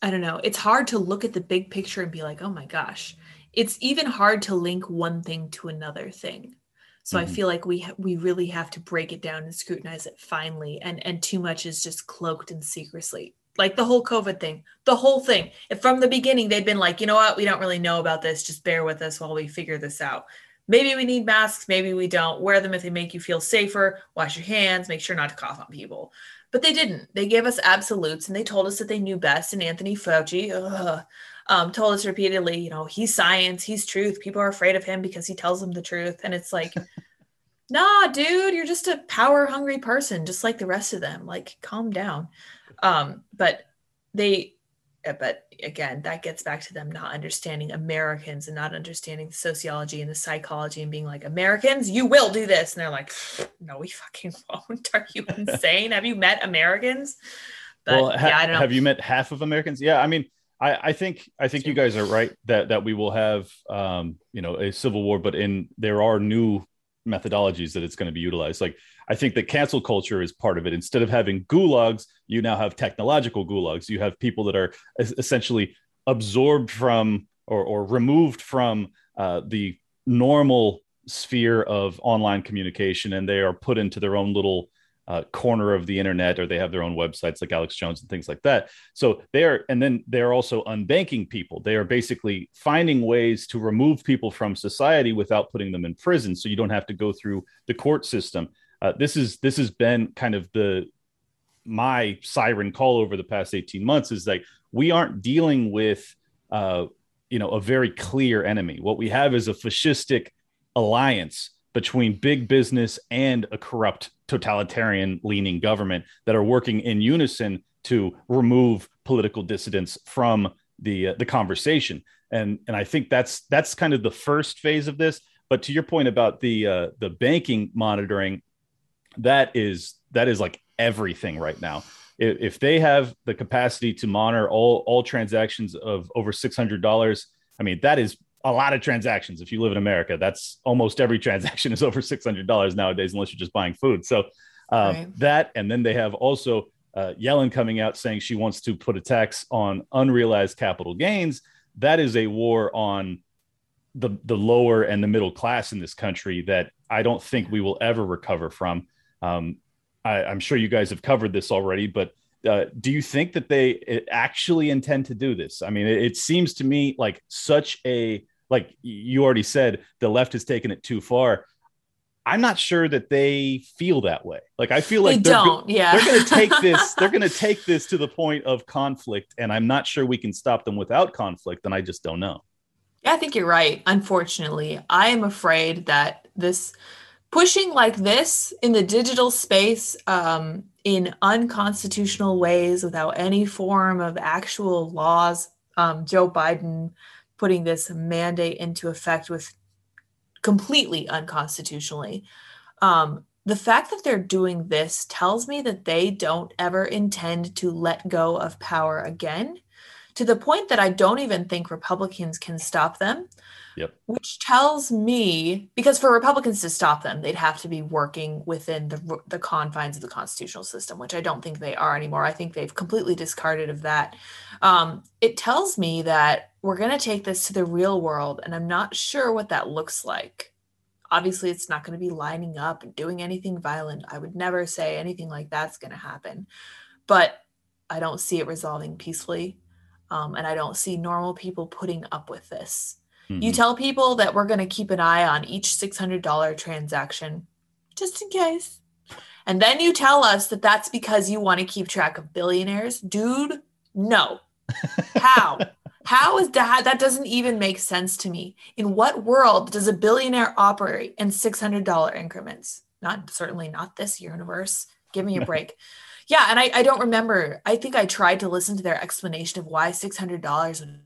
I don't know. It's hard to look at the big picture and be like, oh my gosh. It's even hard to link one thing to another thing. So mm-hmm. I feel like we ha- we really have to break it down and scrutinize it finely, and and too much is just cloaked in secrecy. Like the whole COVID thing, the whole thing. If from the beginning they'd been like, you know what, we don't really know about this, just bear with us while we figure this out. Maybe we need masks, maybe we don't. Wear them if they make you feel safer. Wash your hands, make sure not to cough on people. But they didn't. They gave us absolutes and they told us that they knew best. And Anthony Fauci ugh, um, told us repeatedly, you know, he's science, he's truth. People are afraid of him because he tells them the truth. And it's like, nah, dude, you're just a power hungry person, just like the rest of them. Like, calm down. Um, but they but again that gets back to them not understanding americans and not understanding the sociology and the psychology and being like americans you will do this. And they're like no we fucking won't. Are you insane? Have you met americans? But well, ha- yeah, I don't know. have you met half of americans? Yeah i mean I, I think I think you guys are right that that we will have um, you know a civil war, but in there are new methodologies that it's going to be utilized. Like I think that cancel culture is part of it. Instead of having gulags, you now have technological gulags. You have people that are essentially absorbed from or, or removed from uh, the normal sphere of online communication, and they are put into their own little uh, corner of the internet or they have their own websites like Alex Jones and things like that. So they are, and then they're also unbanking people. They are basically finding ways to remove people from society without putting them in prison. So you don't have to go through the court system. Uh, this is this has been kind of the my siren call over the past 18 months is like we aren't dealing with uh, you know a very clear enemy. What we have is a fascistic alliance between big business and a corrupt totalitarian leaning government that are working in unison to remove political dissidents from the uh, the conversation and and I think that's that's kind of the first phase of this but to your point about the uh, the banking monitoring that is that is like everything right now if, if they have the capacity to monitor all all transactions of over $600 I mean that is a lot of transactions. If you live in America, that's almost every transaction is over six hundred dollars nowadays, unless you're just buying food. So uh, right. that, and then they have also uh, Yellen coming out saying she wants to put a tax on unrealized capital gains. That is a war on the the lower and the middle class in this country that I don't think we will ever recover from. Um, I, I'm sure you guys have covered this already, but uh, do you think that they actually intend to do this? I mean, it, it, seems to me like such a like you already said, the left has taken it too far. I'm not sure that they feel that way. Like I feel like they don't. Go- yeah, they're going to take this. They're going to take this to the point of conflict, and I'm not sure we can stop them without conflict. And I just don't know. Yeah, I think you're right. Unfortunately, I am afraid that this pushing like this in the digital space um, in unconstitutional ways without any form of actual laws. Um, Joe Biden putting this mandate into effect with completely unconstitutionally. Um, the fact that they're doing this tells me that they don't ever intend to let go of power again to the point that I don't even think Republicans can stop them. Yep. Which tells me because for Republicans to stop them, they'd have to be working within the the confines of the constitutional system, which I don't think they are anymore. I think they've completely discarded of that. Um, it tells me that we're going to take this to the real world, and I'm not sure what that looks like. Obviously, it's not going to be lining up and doing anything violent. I would never say anything like that's going to happen, but I don't see it resolving peacefully. Um, and I don't see normal people putting up with this. Mm-hmm. You tell people that we're going to keep an eye on each $600 transaction just in case. And then you tell us that that's because you want to keep track of billionaires. Dude, no. How? How is that? That doesn't even make sense to me. In what world does a billionaire operate in $600 increments? Not certainly not this universe. Give me a break. Yeah, and I, I don't remember. I think I tried to listen to their explanation of why $600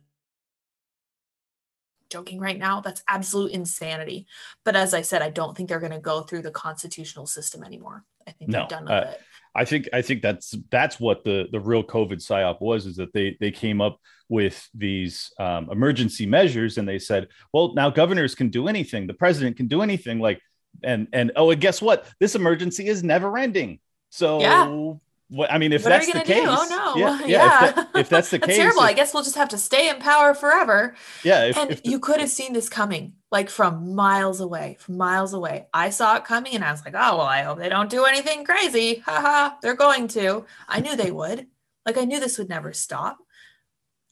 joking right now. That's absolute insanity. But as I said, I don't think they're going to go through the constitutional system anymore. I think no, they're done with uh, it. I think I think that's that's what the the real COVID psyop was is that they they came up with these um, emergency measures and they said, well, now governors can do anything, the president can do anything, like and and oh, and guess what? This emergency is never ending. So yeah. What, I mean, if what that's the case, do? oh no, yeah, yeah. yeah. If, that, if, that's the that's case, terrible. If, I guess we'll just have to stay in power forever. Yeah, if, and the, you could have seen this coming, like from miles away, from miles away. I saw it coming, and I was like, oh well, I hope they don't do anything crazy. Haha, they're going to. I knew they would. Like I knew this would never stop,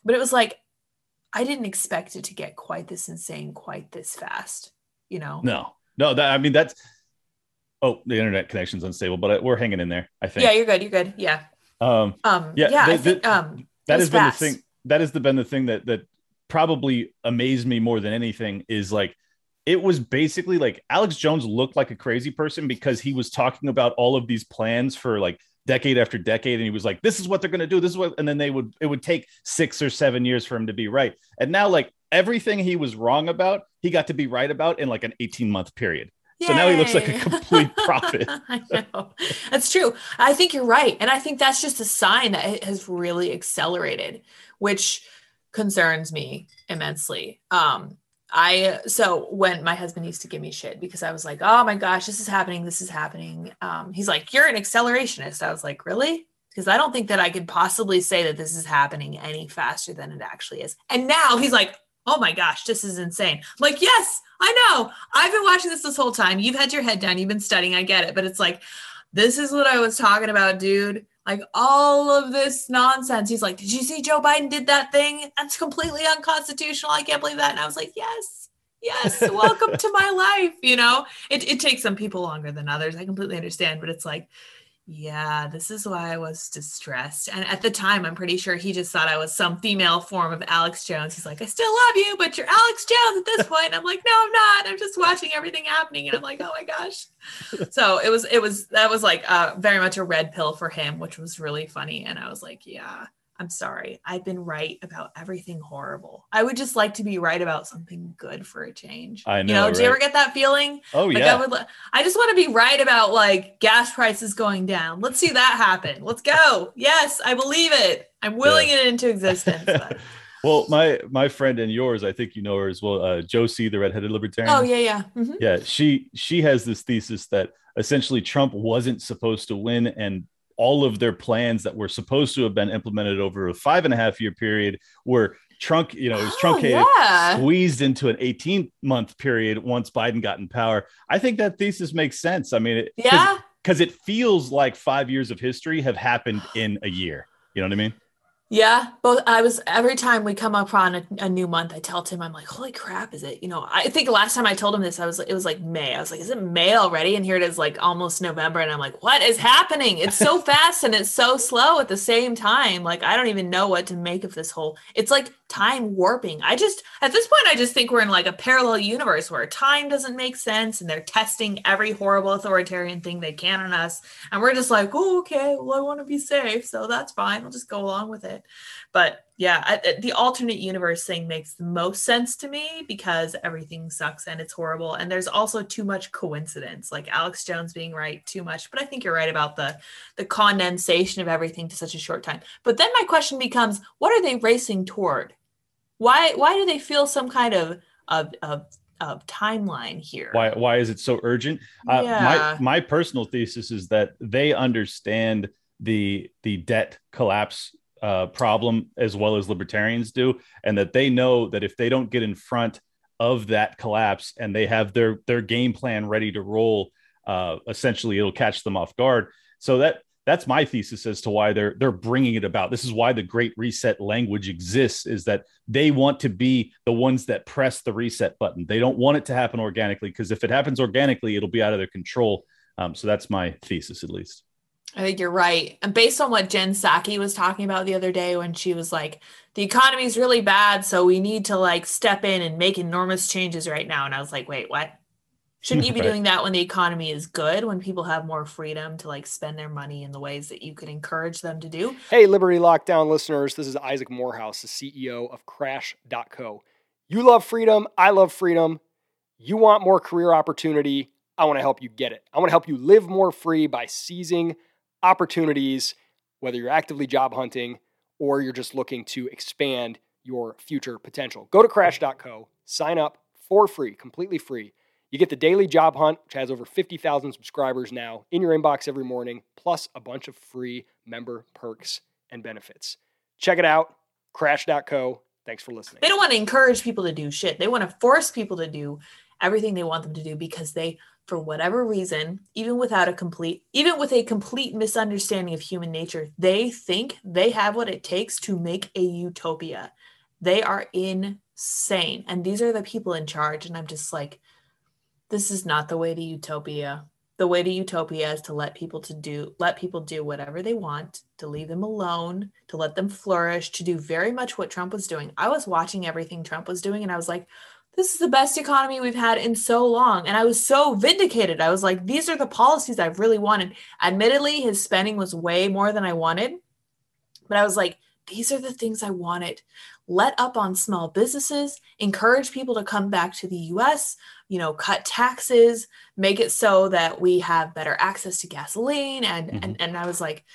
but it was like I didn't expect it to get quite this insane, quite this fast. You know? No, no. That I mean, that's oh, the internet connection's unstable, but we're hanging in there. I think. Yeah, you're good. You're good. Yeah. Um. Um. Yeah. yeah the, I think. Um. That has been the thing. That has been the thing that that probably amazed me more than anything is like it was basically like Alex Jones looked like a crazy person because he was talking about all of these plans for like decade after decade and he was like this is what they're going to do this is what and then they would it would take 6 or 7 years for him to be right and now like everything he was wrong about he got to be right about in like an 18 month period Yay. So now he looks like a complete prophet. I know. That's true. I think you're right. And I think that's just a sign that it has really accelerated, which concerns me immensely. Um, I so when my husband used to give me shit because I was like, oh my gosh, this is happening, this is happening. Um, he's like, you're an accelerationist. I was like, really? Because I don't think that I could possibly say that this is happening any faster than it actually is. And now he's like, oh my gosh, this is insane. I'm like, yes, I know. I've been watching this this whole time. You've had your head down, you've been studying. I get it. But it's like, this is what I was talking about, dude. Like all of this nonsense. He's like, Did you see Joe Biden did that thing? That's completely unconstitutional. I can't believe that. And I was like, Yes, yes, welcome to my life. You know, it, it takes some people longer than others. I completely understand. But it's like, yeah, this is why I was distressed. And at the time, I'm pretty sure he just thought I was some female form of Alex Jones. He's like, I still love you, but you're Alex Jones at this point. I'm like, no, I'm not. I'm just watching everything happening. And I'm like, oh my gosh. So it was, it was, that was like uh, very much a red pill for him, which was really funny. And I was like, yeah, I'm sorry. I've been right about everything horrible. I would just like to be right about something good for a change. I know. You know, right? do you ever get that feeling? Oh like yeah. I, would, I just want to be right about like gas prices going down. Let's see that happen. Let's go. Yes, I believe it. I'm willing yeah. it into existence. well, my my friend and yours, I think you know her as well, uh, Josie, the redheaded libertarian. Oh yeah, yeah, mm-hmm. yeah. She she has this thesis that essentially Trump wasn't supposed to win, and all of their plans that were supposed to have been implemented over a five and a half year period were trunk, you know, it was oh, truncated, yeah. squeezed into an 18 month period once Biden got in power. I think that thesis makes sense. I mean, it, yeah, because it feels like five years of history have happened in a year. You know what I mean? Yeah, both. I was every time we come up on a, a, new month, I tell Tim, I'm like, "Holy crap, is it?" You know, I think last time I told him this, I was it was like May. I was like, "Is it May already?" And here it is, like almost November, and I'm like, "What is happening? It's so fast and it's so slow at the same time. Like I don't even know what to make of this whole. It's like time warping. I just at this point I just think we're in like a parallel universe where time doesn't make sense and they're testing every horrible authoritarian thing they can on us and we're just like, "Oh, okay, well I want to be safe, so that's fine. I'll just go along with it." But yeah I, the alternate universe thing makes the most sense to me because everything sucks and it's horrible and there's also too much coincidence like alex jones being right too much but i think you're right about the the condensation of everything to such a short time but then my question becomes what are they racing toward why why do they feel some kind of of of, of timeline here why why is it so urgent uh, yeah. my my personal thesis is that they understand the the debt collapse uh, problem as well as libertarians do, and that they know that if they don't get in front of that collapse and they have their their game plan ready to roll, uh, essentially it'll catch them off guard. So that that's my thesis as to why they're they're bringing it about. This is why the Great Reset language exists: is that they want to be the ones that press the reset button. They don't want it to happen organically because if it happens organically, it'll be out of their control. Um, so that's my thesis, at least. I think you're right. And based on what Jen Psaki was talking about the other day when she was like, the economy is really bad, so we need to like step in and make enormous changes right now. And I was like, wait, what? Shouldn't you be right. doing that when the economy is good, when people have more freedom to like spend their money in the ways that you could encourage them to do? Hey, Liberty Lockdown listeners, this is Isaac Morehouse, the CEO of Crash.co. You love freedom. I love freedom. You want more career opportunity. I want to help you get it. I want to help you live more free by seizing opportunities, whether you're actively job hunting or you're just looking to expand your future potential. Go to crash.co, sign up for free, completely free. You get the daily job hunt, which has over 50,000 subscribers now in your inbox every morning, plus a bunch of free member perks and benefits. Check it out, crash.co. Thanks for listening. They don't want to encourage people to do shit. They want to force people to do everything they want them to do because they for whatever reason, even without a complete, even with a complete misunderstanding of human nature, they think they have what it takes to make a utopia. They are insane. And these are the people in charge. And I'm just like, this is not the way to utopia. The way to utopia is to let people to do let people do whatever they want, to leave them alone, to let them flourish, to do very much what Trump was doing. I was watching everything Trump was doing and I was like, this is the best economy we've had in so long. And I was so vindicated. I was like, these are the policies I've really wanted. Admittedly, his spending was way more than I wanted, but I was like, these are the things I wanted. Let up on small businesses, encourage people to come back to the US, you know, cut taxes, make it so that we have better access to gasoline. And mm-hmm. and, and I was like,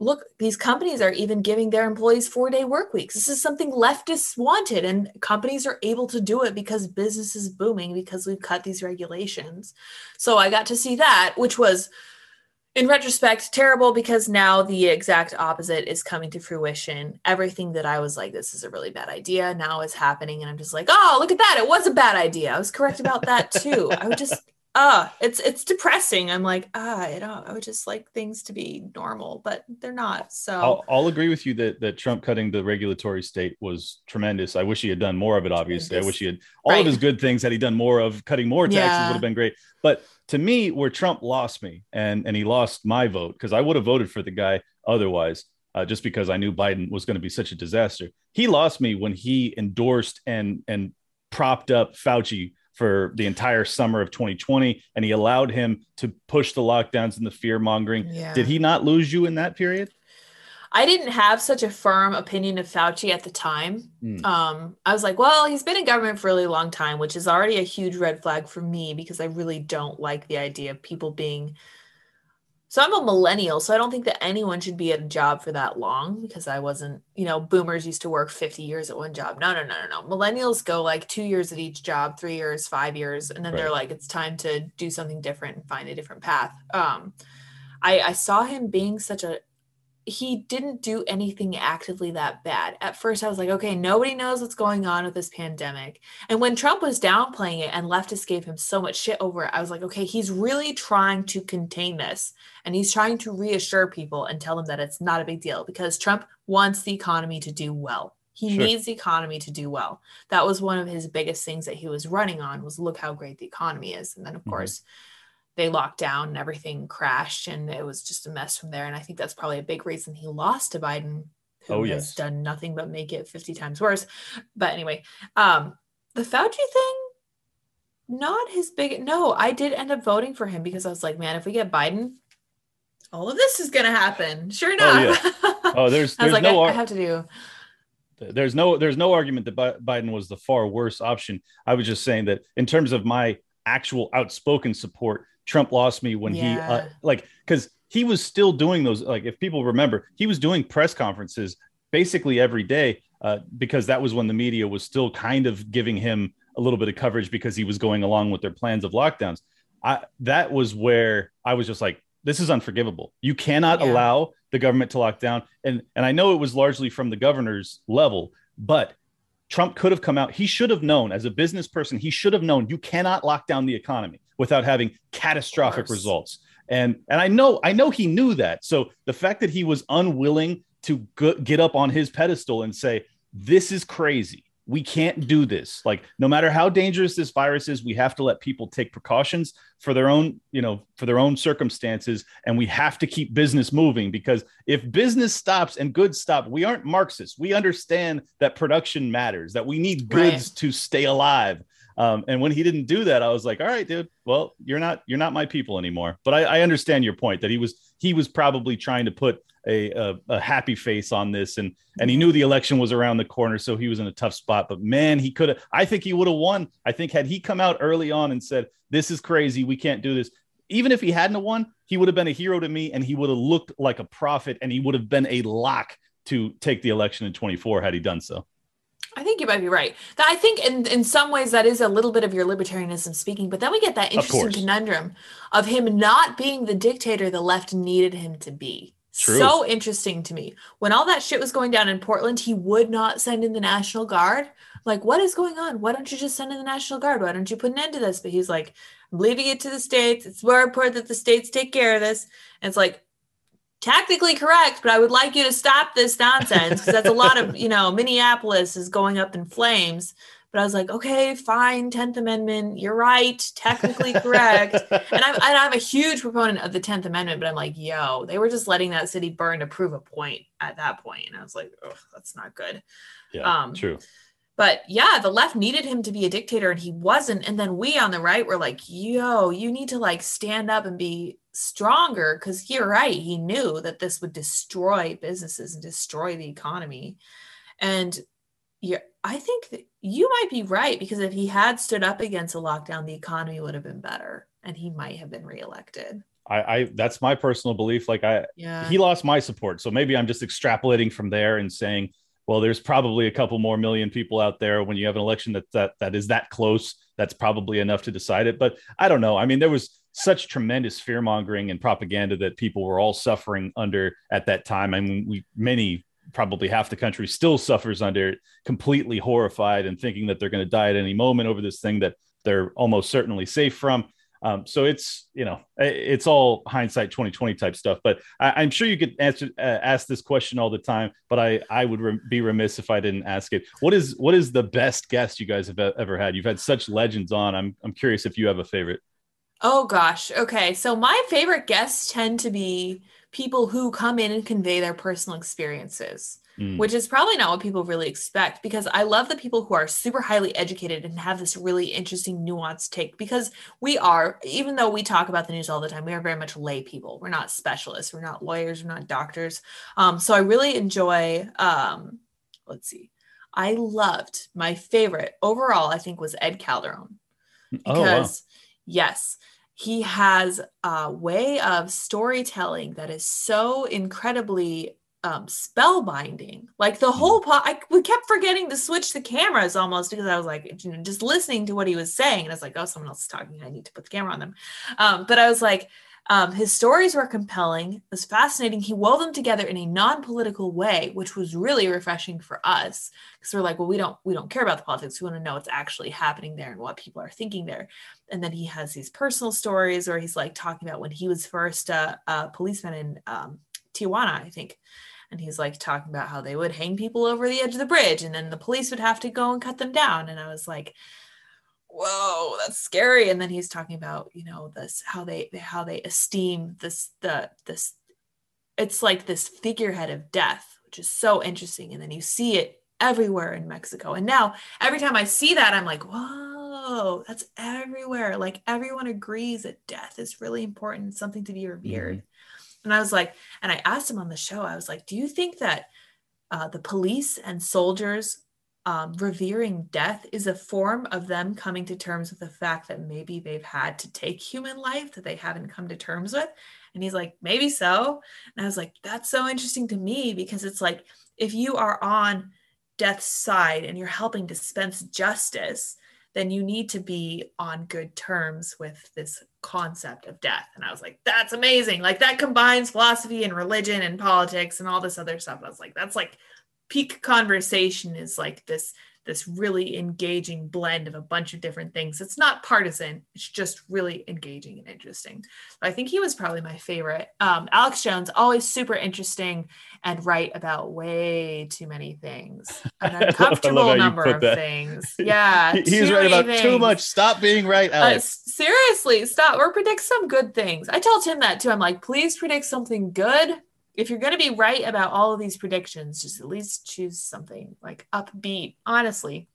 look, these companies are even giving their employees four day work weeks. This is something leftists wanted, and companies are able to do it because business is booming because we've cut these regulations. So I got to see that, which was, in retrospect, terrible because now the exact opposite is coming to fruition. Everything that I was like, this is a really bad idea, now is happening. And I'm just like, oh, look at that. It was a bad idea. I was correct about that too. I would just, uh it's it's depressing. I'm like ah i don't i would just like things to be normal but they're not so I'll, I'll, agree with you that that trump cutting the regulatory state was tremendous. I wish he had done more of it obviously. I wish he had all right. of his good things had he done more of cutting more taxes yeah. would have been great. But to me where trump lost me and and he lost my vote because i would have voted for the guy otherwise uh, just because i knew biden was going to be such a disaster. He lost me when he endorsed and and propped up fauci for the entire summer of 2020 and he allowed him to push the lockdowns and the fear mongering. Yeah. Did he not lose you in that period? I didn't have such a firm opinion of Fauci at the time. Mm. Um, I was like, well, he's been in government for a really long time, which is already a huge red flag for me because I really don't like the idea of people being so I'm a millennial, so I don't think that anyone should be at a job for that long because I wasn't, you know, boomers used to work 50 years at one job. No, no, no, no, no. Millennials go like two years at each job, three years, five years, and then right. they're like, it's time to do something different and find a different path. Um, I, I saw him being such a he didn't do anything actively that bad. At first, I was like, okay, nobody knows what's going on with this pandemic. And when Trump was downplaying it and leftists gave him so much shit over it, I was like, okay, he's really trying to contain this. And he's trying to reassure people and tell them that it's not a big deal because Trump wants the economy to do well. He sure. needs the economy to do well. That was one of his biggest things that he was running on was look how great the economy is. And then, of mm-hmm. course, they locked down and everything crashed and it was just a mess from there. And I think that's probably a big reason he lost to Biden, who oh, yes. has done nothing but make it 50 times worse. But anyway, um, the Fauci thing, not his big no, I did end up voting for him because I was like, man, if we get Biden, all of this is gonna happen. Sure enough. Oh, yeah. oh there's, there's I was like, no I, I have to do there's no there's no argument that Biden was the far worse option. I was just saying that in terms of my actual outspoken support, Trump lost me when yeah. he uh, like because he was still doing those. Like if people remember, he was doing press conferences basically every day uh, because that was when the media was still kind of giving him a little bit of coverage because he was going along with their plans of lockdowns. I, that was where I was just like, this is unforgivable. You cannot yeah. allow the government to lock down. And and I know it was largely from the governor's level, but Trump could have come out. He should have known as a business person, he should have known you cannot lock down the economy without having catastrophic results. And and I know I know he knew that. So the fact that he was unwilling to get up on his pedestal and say this is crazy we can't do this like no matter how dangerous this virus is we have to let people take precautions for their own you know for their own circumstances and we have to keep business moving because if business stops and goods stop we aren't marxists we understand that production matters that we need goods right. to stay alive um, and when he didn't do that i was like all right dude. Well you're not you're not my people anymore. But I, I understand your point that he was he was probably trying to put a, a, a, happy face on this and and he knew the election was around the corner so he was in a tough spot. But man he could have i think he would have won. I think had he come out early on and said this is crazy. We can't do this even if he hadn't won he would have been a hero to me and he would have looked like a prophet and he would have been a lock to take the election in 24 had he done so I think you might be right. I think in in some ways that is a little bit of your libertarianism speaking, but then we get that interesting of conundrum of him not being the dictator the left needed him to be. True. So interesting to me. When all that shit was going down in Portland, he would not send in the National Guard. Like, what is going on? Why don't you just send in the National Guard? Why don't you put an end to this? But he's like, I'm leaving it to the states. It's more important that the states take care of this. And it's like, tactically correct, but I would like you to stop this nonsense because that's a lot of, you know, Minneapolis is going up in flames. But I was like, okay, fine, 10th Amendment, you're right, technically correct. and, I'm, and I'm a huge proponent of the 10th Amendment, but I'm like, yo, they were just letting that city burn to prove a point at that point. And I was like, oh, that's not good. Yeah, um, true. But yeah, the left needed him to be a dictator and he wasn't. And then we on the right were like, yo, you need to like stand up and be stronger because you're right. He knew that this would destroy businesses and destroy the economy. And yeah, I think that you might be right because if he had stood up against a lockdown, the economy would have been better and he might have been reelected. I, I that's my personal belief. Like I, yeah. he lost my support, so maybe I'm just extrapolating from there and saying, well, there's probably a couple more million people out there when you have an election that that that is that close. That's probably enough to decide it. But I don't know. I mean, there was such tremendous fear mongering and propaganda that people were all suffering under at that time. I mean, we many probably half the country still suffers under it, completely horrified and thinking that they're going to die at any moment over this thing that they're almost certainly safe from. Um, so it's you know it's all hindsight 2020 type stuff. But I, am sure you could answer uh, ask this question all the time. But I I would re- be remiss if I didn't ask it. What is what is the best guest you guys have ever had? You've had such legends on. I'm I'm curious if you have a favorite. Oh gosh. Okay. So my favorite guests tend to be people who come in and convey their personal experiences, mm. which is probably not what people really expect because I love the people who are super highly educated and have this really interesting nuanced take because we are, even though we talk about the news all the time, we are very much lay people. We're not specialists, we're not lawyers, we're not doctors. Um, so I really enjoy, um, let's see, I loved my favorite overall, I think, was Ed Calderon because. Oh, wow. Yes, he has a way of storytelling that is so incredibly um, spellbinding. Like the whole mm-hmm. pot, I we kept forgetting to switch the cameras almost because I was like, you know, just listening to what he was saying, and I was like, oh, someone else is talking. I need to put the camera on them. Um, but I was like, um, his stories were compelling, it was fascinating. He wove them together in a non-political way, which was really refreshing for us because we're like, well, we don't we don't care about the politics. We want to know what's actually happening there and what people are thinking there. And then he has these personal stories, where he's like talking about when he was first uh, a policeman in um, Tijuana, I think. And he's like talking about how they would hang people over the edge of the bridge, and then the police would have to go and cut them down. And I was like, whoa that's scary. And then he's talking about you know this how they how they esteem this the this it's like this figurehead of death which is so interesting. And then you see it everywhere in mexico. And now every time i see that i'm like whoa that's everywhere. Like everyone agrees that death is really important something to be revered. Mm-hmm. and i was like and i asked him on the show i was like do you think that uh, the police and soldiers um, revering death is a form of them coming to terms with the fact that maybe they've had to take human life that they haven't come to terms with. And he's like, maybe so. And I was like, that's so interesting to me because it's like, if you are on death's side and you're helping dispense justice, then you need to be on good terms with this concept of death. And I was like, that's amazing. Like that combines philosophy and religion and politics and all this other stuff. I was like, that's like peak conversation is like this this really engaging blend of a bunch of different things. It's not partisan. It's just really engaging and interesting. I think he was probably my favorite. Um, Alex Jones, always super interesting and right about way too many things. An uncomfortable number of that. things. Yeah. He's right about things. too much. Stop being right, uh, Alex. Uh, seriously, stop or predict some good things. I told him that too. I'm like, please predict something good if you're going to be right about all of these predictions, just at least choose something like upbeat. Honestly,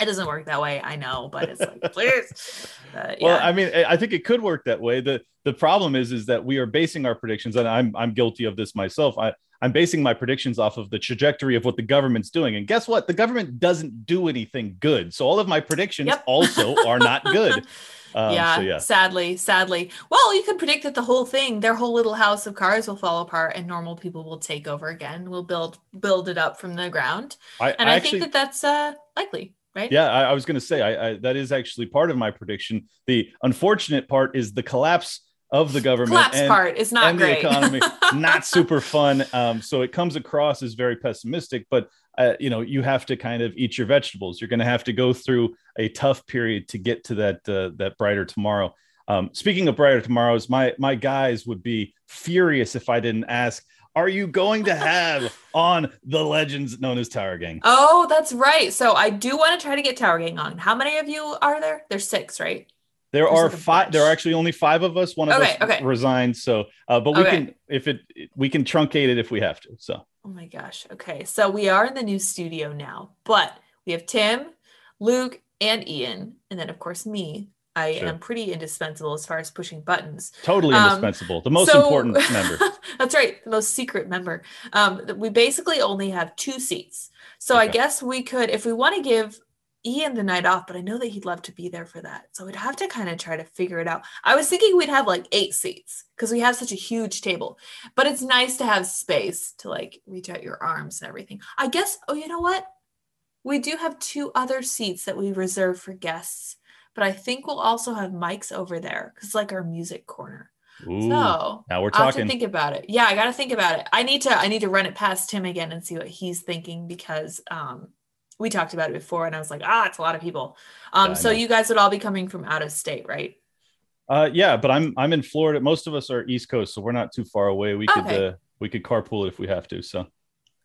it doesn't work that way. I know, but it's like, please. Uh, yeah. Well, I mean, I think it could work that way. the The problem is, is that we are basing our predictions, and I'm I'm guilty of this myself. I I'm basing my predictions off of the trajectory of what the government's doing, and guess what? The government doesn't do anything good. So all of my predictions yep. also are not good. Um, yeah, so yeah, sadly, sadly. Well, you could predict that the whole thing, their whole little house of cards will fall apart and normal people will take over again. We'll build build it up from the ground. I, and I, I actually, think that that's uh, likely. Right? Yeah, I, I was going to say I, I, that is actually part of my prediction. The unfortunate part is the collapse of the government collapse and, part is not and great. the economy not super fun. Um, so it comes across as very pessimistic, but uh, you know you have to kind of eat your vegetables. You're going to have to go through a tough period to get to that uh, that brighter tomorrow. Um, speaking of brighter tomorrows, my my guys would be furious if I didn't ask. Are you going to have on the legends known as Tower Gang? Oh, that's right. So I do want to try to get Tower Gang on. How many of you are there? There's six, right? There There's are like five. There are actually only five of us. One of okay, us okay. resigned. So, uh, but we okay. can if it we can truncate it if we have to. So. Oh my gosh. Okay, so we are in the new studio now, but we have Tim, Luke, and Ian, and then of course me. I sure. am pretty indispensable as far as pushing buttons. Totally um, indispensable. The most so, important member. that's right, the most secret member. Um, we basically only have two seats. So okay. I guess we could, if we want to give Ian the night off, but I know that he'd love to be there for that. So we'd have to kind of try to figure it out. I was thinking we'd have like eight seats because we have such a huge table, but it's nice to have space to like reach out your arms and everything. I guess, oh, you know what? We do have two other seats that we reserve for guests, but I think we'll also have mics over there because like our music corner. Ooh, so now we're talking. I have to think about it. Yeah, I got to think about it. I need to. I need to run it past Tim again and see what he's thinking because um, we talked about it before, and I was like, ah, it's a lot of people. Um, yeah, so you guys would all be coming from out of state, right? Uh, yeah, but I'm I'm in Florida. Most of us are East Coast, so we're not too far away. We okay. could uh, we could carpool it if we have to. So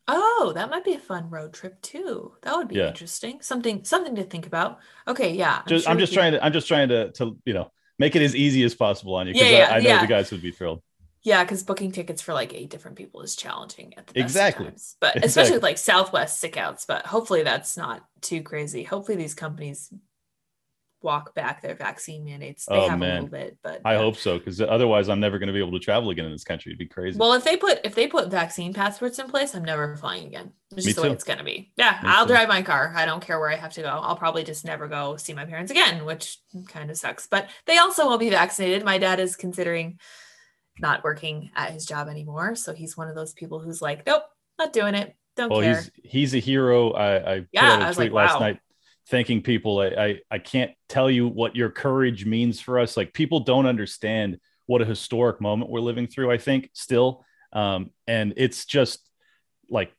Oh, that might be a fun road trip too. That would be yeah. interesting. Something something to think about. Okay, yeah. I'm just, sure I'm just trying to I'm just trying to to you know make it as easy as possible on you because yeah, I, I, know the guys would be thrilled. Yeah, because booking tickets for like eight different people is challenging at the exactly. Times. But exactly. especially with like Southwest sick outs. But hopefully that's not too crazy. Hopefully these companies walk back their vaccine mandates. They oh, have man. a little bit, but I hope so because otherwise I'm never going to be able to travel again in this country. It'd be crazy. Well, if they put if they put vaccine passports in place, I'm never flying again. It's just Me the too. way it's going to be. Yeah, Me I'll too. drive my car. I don't care where I have to go. I'll probably just never go see my parents again, which kind of sucks. But they also won't be vaccinated. My dad is considering not working at his job anymore, so he's one of those people who's like, nope, not doing it. Don't well, care. he's he's a hero. I, I yeah, put out a tweet like, last wow. night thanking people. I, I, I can't tell you what your courage means for us. Like people don't understand what a historic moment we're living through. I think still, um, and it's just like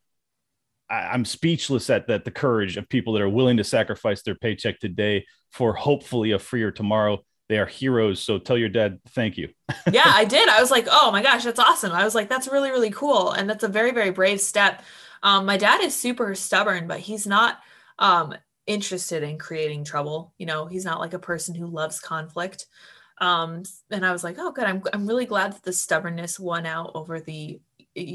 I, am speechless at that the courage of people that are willing to sacrifice their paycheck today for hopefully a freer tomorrow. They are heroes. So tell your dad thank you. yeah, I did. I was like, oh my gosh, that's awesome. I was like, that's really really cool, and that's a very very brave step. Um, my dad is super stubborn, but he's not um, interested in creating trouble. You know, he's not like a person who loves conflict. Um, and I was like, oh, good. I'm, I'm really glad that the stubbornness won out over the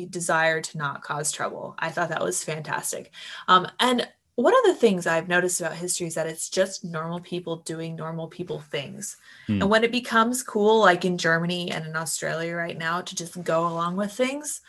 desire to not cause trouble. I thought that was fantastic. Um, and one of the things I've noticed about history is that it's just normal people doing normal people things. Hmm. And when it becomes cool, like in Germany and in Australia right now, to just go along with things,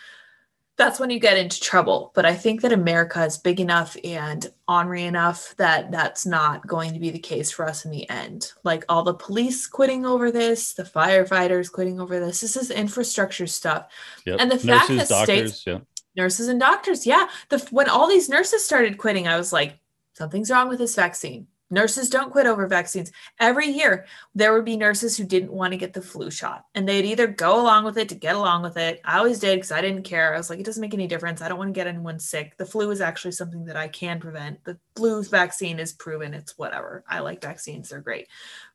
that's when you get into trouble. But I think that America is big enough and ornery enough that that's not going to be the case for us in the end. Like all the police quitting over this, the firefighters quitting over this. This is infrastructure stuff. Yep. And the fact that states, yeah. Nurses and doctors, yeah, the when all these nurses started quitting, I was like, something's wrong with this vaccine. Nurses don't quit over vaccines. Every year, there would be nurses who didn't want to get the flu shot, and they'd either go along with it to get along with it. I always did because I didn't care. I was like, it doesn't make any difference. I don't want to get anyone sick. The flu is actually something that I can prevent. The flu vaccine is proven. It's whatever. I like vaccines; they're great.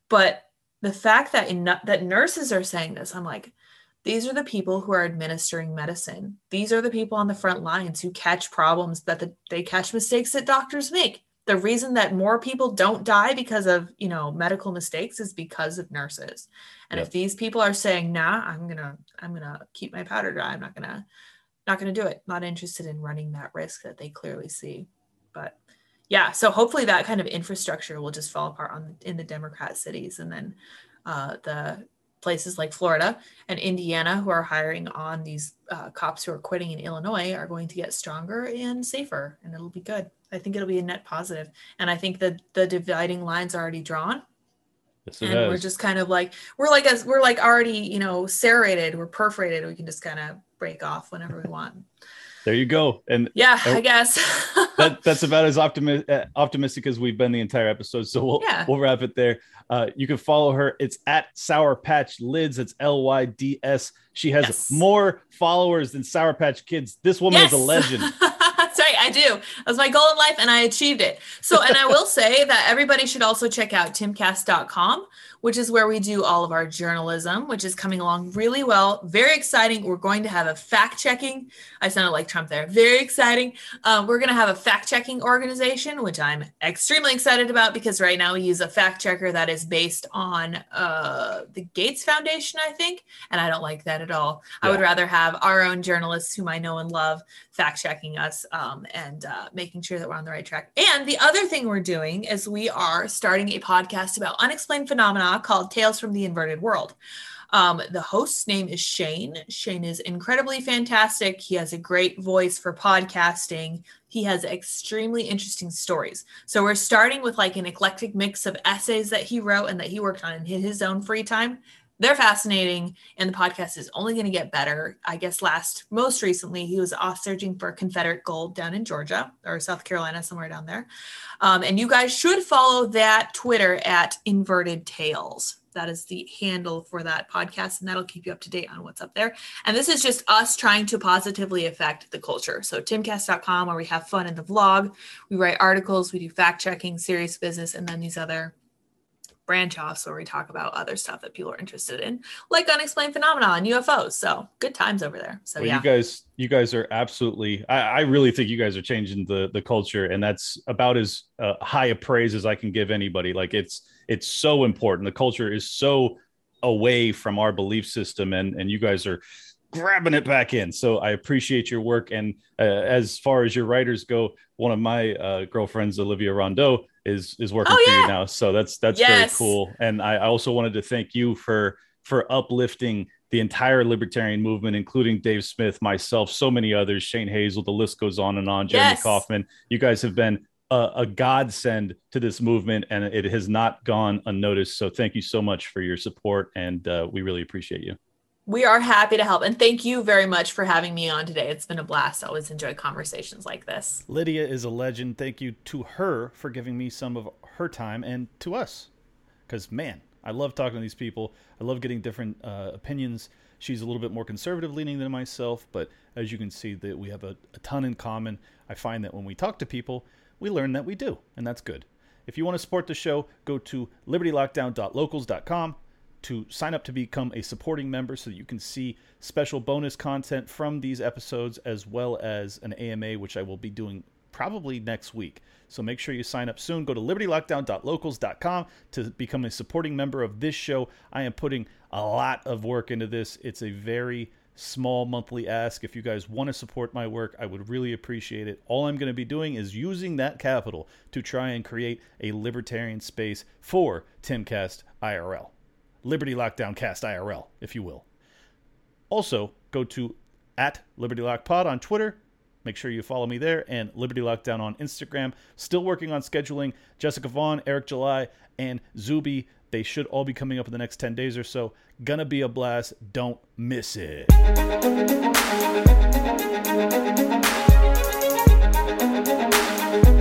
But the fact that in, that nurses are saying this, I'm like, these are the people who are administering medicine. These are the people on the front lines who catch problems that the, they catch mistakes that doctors make the reason that more people don't die because of you know medical mistakes is because of nurses and yep. if these people are saying nah i'm gonna i'm gonna keep my powder dry i'm not gonna not gonna do it not interested in running that risk that they clearly see but yeah so hopefully that kind of infrastructure will just fall apart on in the democrat cities and then uh, the places like Florida and Indiana, who are hiring on these uh, cops who are quitting in Illinois, are going to get stronger and safer, and it'll be good. I think it'll be a net positive, and I think that the dividing lines are already drawn. Yes, and we're just kind of like we're like as we're like already you know serrated, we're perforated. We can just kind of break off whenever we want. There you go. And yeah, I guess that, that's about as optimi- uh, optimistic as we've been the entire episode. So we'll yeah. we'll wrap it there. Uh, you can follow her. It's at Sour Patch Lyds. It's L Y D S. She has yes. more followers than Sour Patch Kids. This woman yes. is a legend. That's. I do. That was my goal in life and I achieved it. So, and I will say that everybody should also check out timcast.com which is where we do all of our journalism, which is coming along really well. Very exciting. We're going to have a fact checking. I sounded like Trump there. Very exciting. Um, we're going to have a fact checking organization, which I'm extremely excited about because right now we use a fact checker that is based on uh, the Gates Foundation, I think. And I don't like that at all. Yeah. I would rather have our own journalists whom I know and love fact checking us um, and uh, making sure that we're on the right track. And the other thing we're doing is we are starting a podcast about unexplained phenomena called Tales from the Inverted World. Um, the host's name is Shane. Shane is incredibly fantastic. He has a great voice for podcasting. He has extremely interesting stories. So we're starting with like an eclectic mix of essays that he wrote and that he worked on in his own free time. They're fascinating, and the podcast is only going to get better. I guess last, most recently, he was off searching for Confederate gold down in Georgia or South Carolina, somewhere down there. Um, and you guys should follow that Twitter at Inverted Tales. That is the handle for that podcast, and that'll keep you up to date on what's up there. And this is just us trying to positively affect the culture. So, timcast.com, where we have fun in the vlog, we write articles, we do fact checking, serious business, and then these other branch offs where we talk about other stuff that people are interested in, like unexplained phenomena and UFOs. So good times over there. So well, yeah, you guys, you guys are absolutely. I, I, really think you guys are changing the the culture, and that's about as uh, high a praise as I can give anybody. Like it's it's so important. The culture is so away from our belief system, and and you guys are grabbing it back in. So I appreciate your work. And uh, as far as your writers go, one of my uh, girlfriends, Olivia Rondeau, is is working oh, yeah. for you now. So that's that's yes. very cool. And I, I also wanted to thank you for for uplifting the entire libertarian movement, including Dave Smith, myself, so many others, Shane Hazel, the list goes on and on, Jeremy yes. Kauffman. You guys have been a, a, godsend to this movement, and it has not gone unnoticed. So thank you so much for your support, and uh, we really appreciate you. We are happy to help. And thank you very much for having me on today. It's been a blast. I always enjoy conversations like this. Lydia is a legend. Thank you to her for giving me some of her time and to us. Because, man, I love talking to these people. I love getting different uh, opinions. She's a little bit more conservative leaning than myself, but as you can see, that we have a, a ton in common. I find that when we talk to people, we learn that we do, and that's good. If you want to support the show, go to libertylockdown.locals.com to sign up to become a supporting member so that you can see special bonus content from these episodes as well as an AMA, which I will be doing probably next week. So make sure you sign up soon. Go to libertylockdown.locals.com to become a supporting member of this show. I am putting a lot of work into this. It's a very small monthly ask. If you guys want to support my work, I would really appreciate it. All I'm going to be doing is using that capital to try and create a libertarian space for Timcast IRL. Liberty Lockdown Cast IRL, if you will. Also, go to at Liberty Lock Pod on Twitter. Make sure you follow me there and Liberty Lockdown on Instagram. Still working on scheduling Jessica Vaughn, Eric July, and Zuby. They should all be coming up in the next 10 days or so. Gonna be a blast. Don't miss it.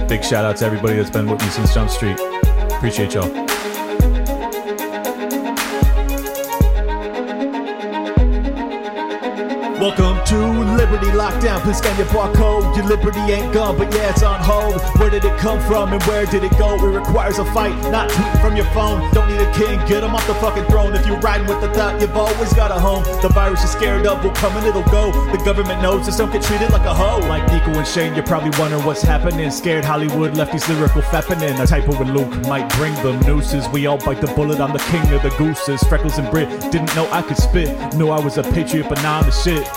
Big shout out to everybody that's been with me since Jump Street. Appreciate y'all. Welcome to Liberty Lockdown. Please scan your barcode. Your liberty ain't gone, but yeah, it's on hold. Where did it come from and where did it go? It requires a fight, not tweeting from your phone. Don't need a king, get him off the fucking throne. If you're riding with the thought, you've always got a home. The virus you're scared of will come and it'll go. The government knows just don't get treated like a hoe. Like Nico and Shane, you're probably wondering what's happening. Scared Hollywood left these lyrical fappening. A typo with Luke might bring them nooses. We all bite the bullet, I'm the king of the gooses. Freckles and Brit didn't know I could spit. Knew I was a patriot, but now I'm the shit.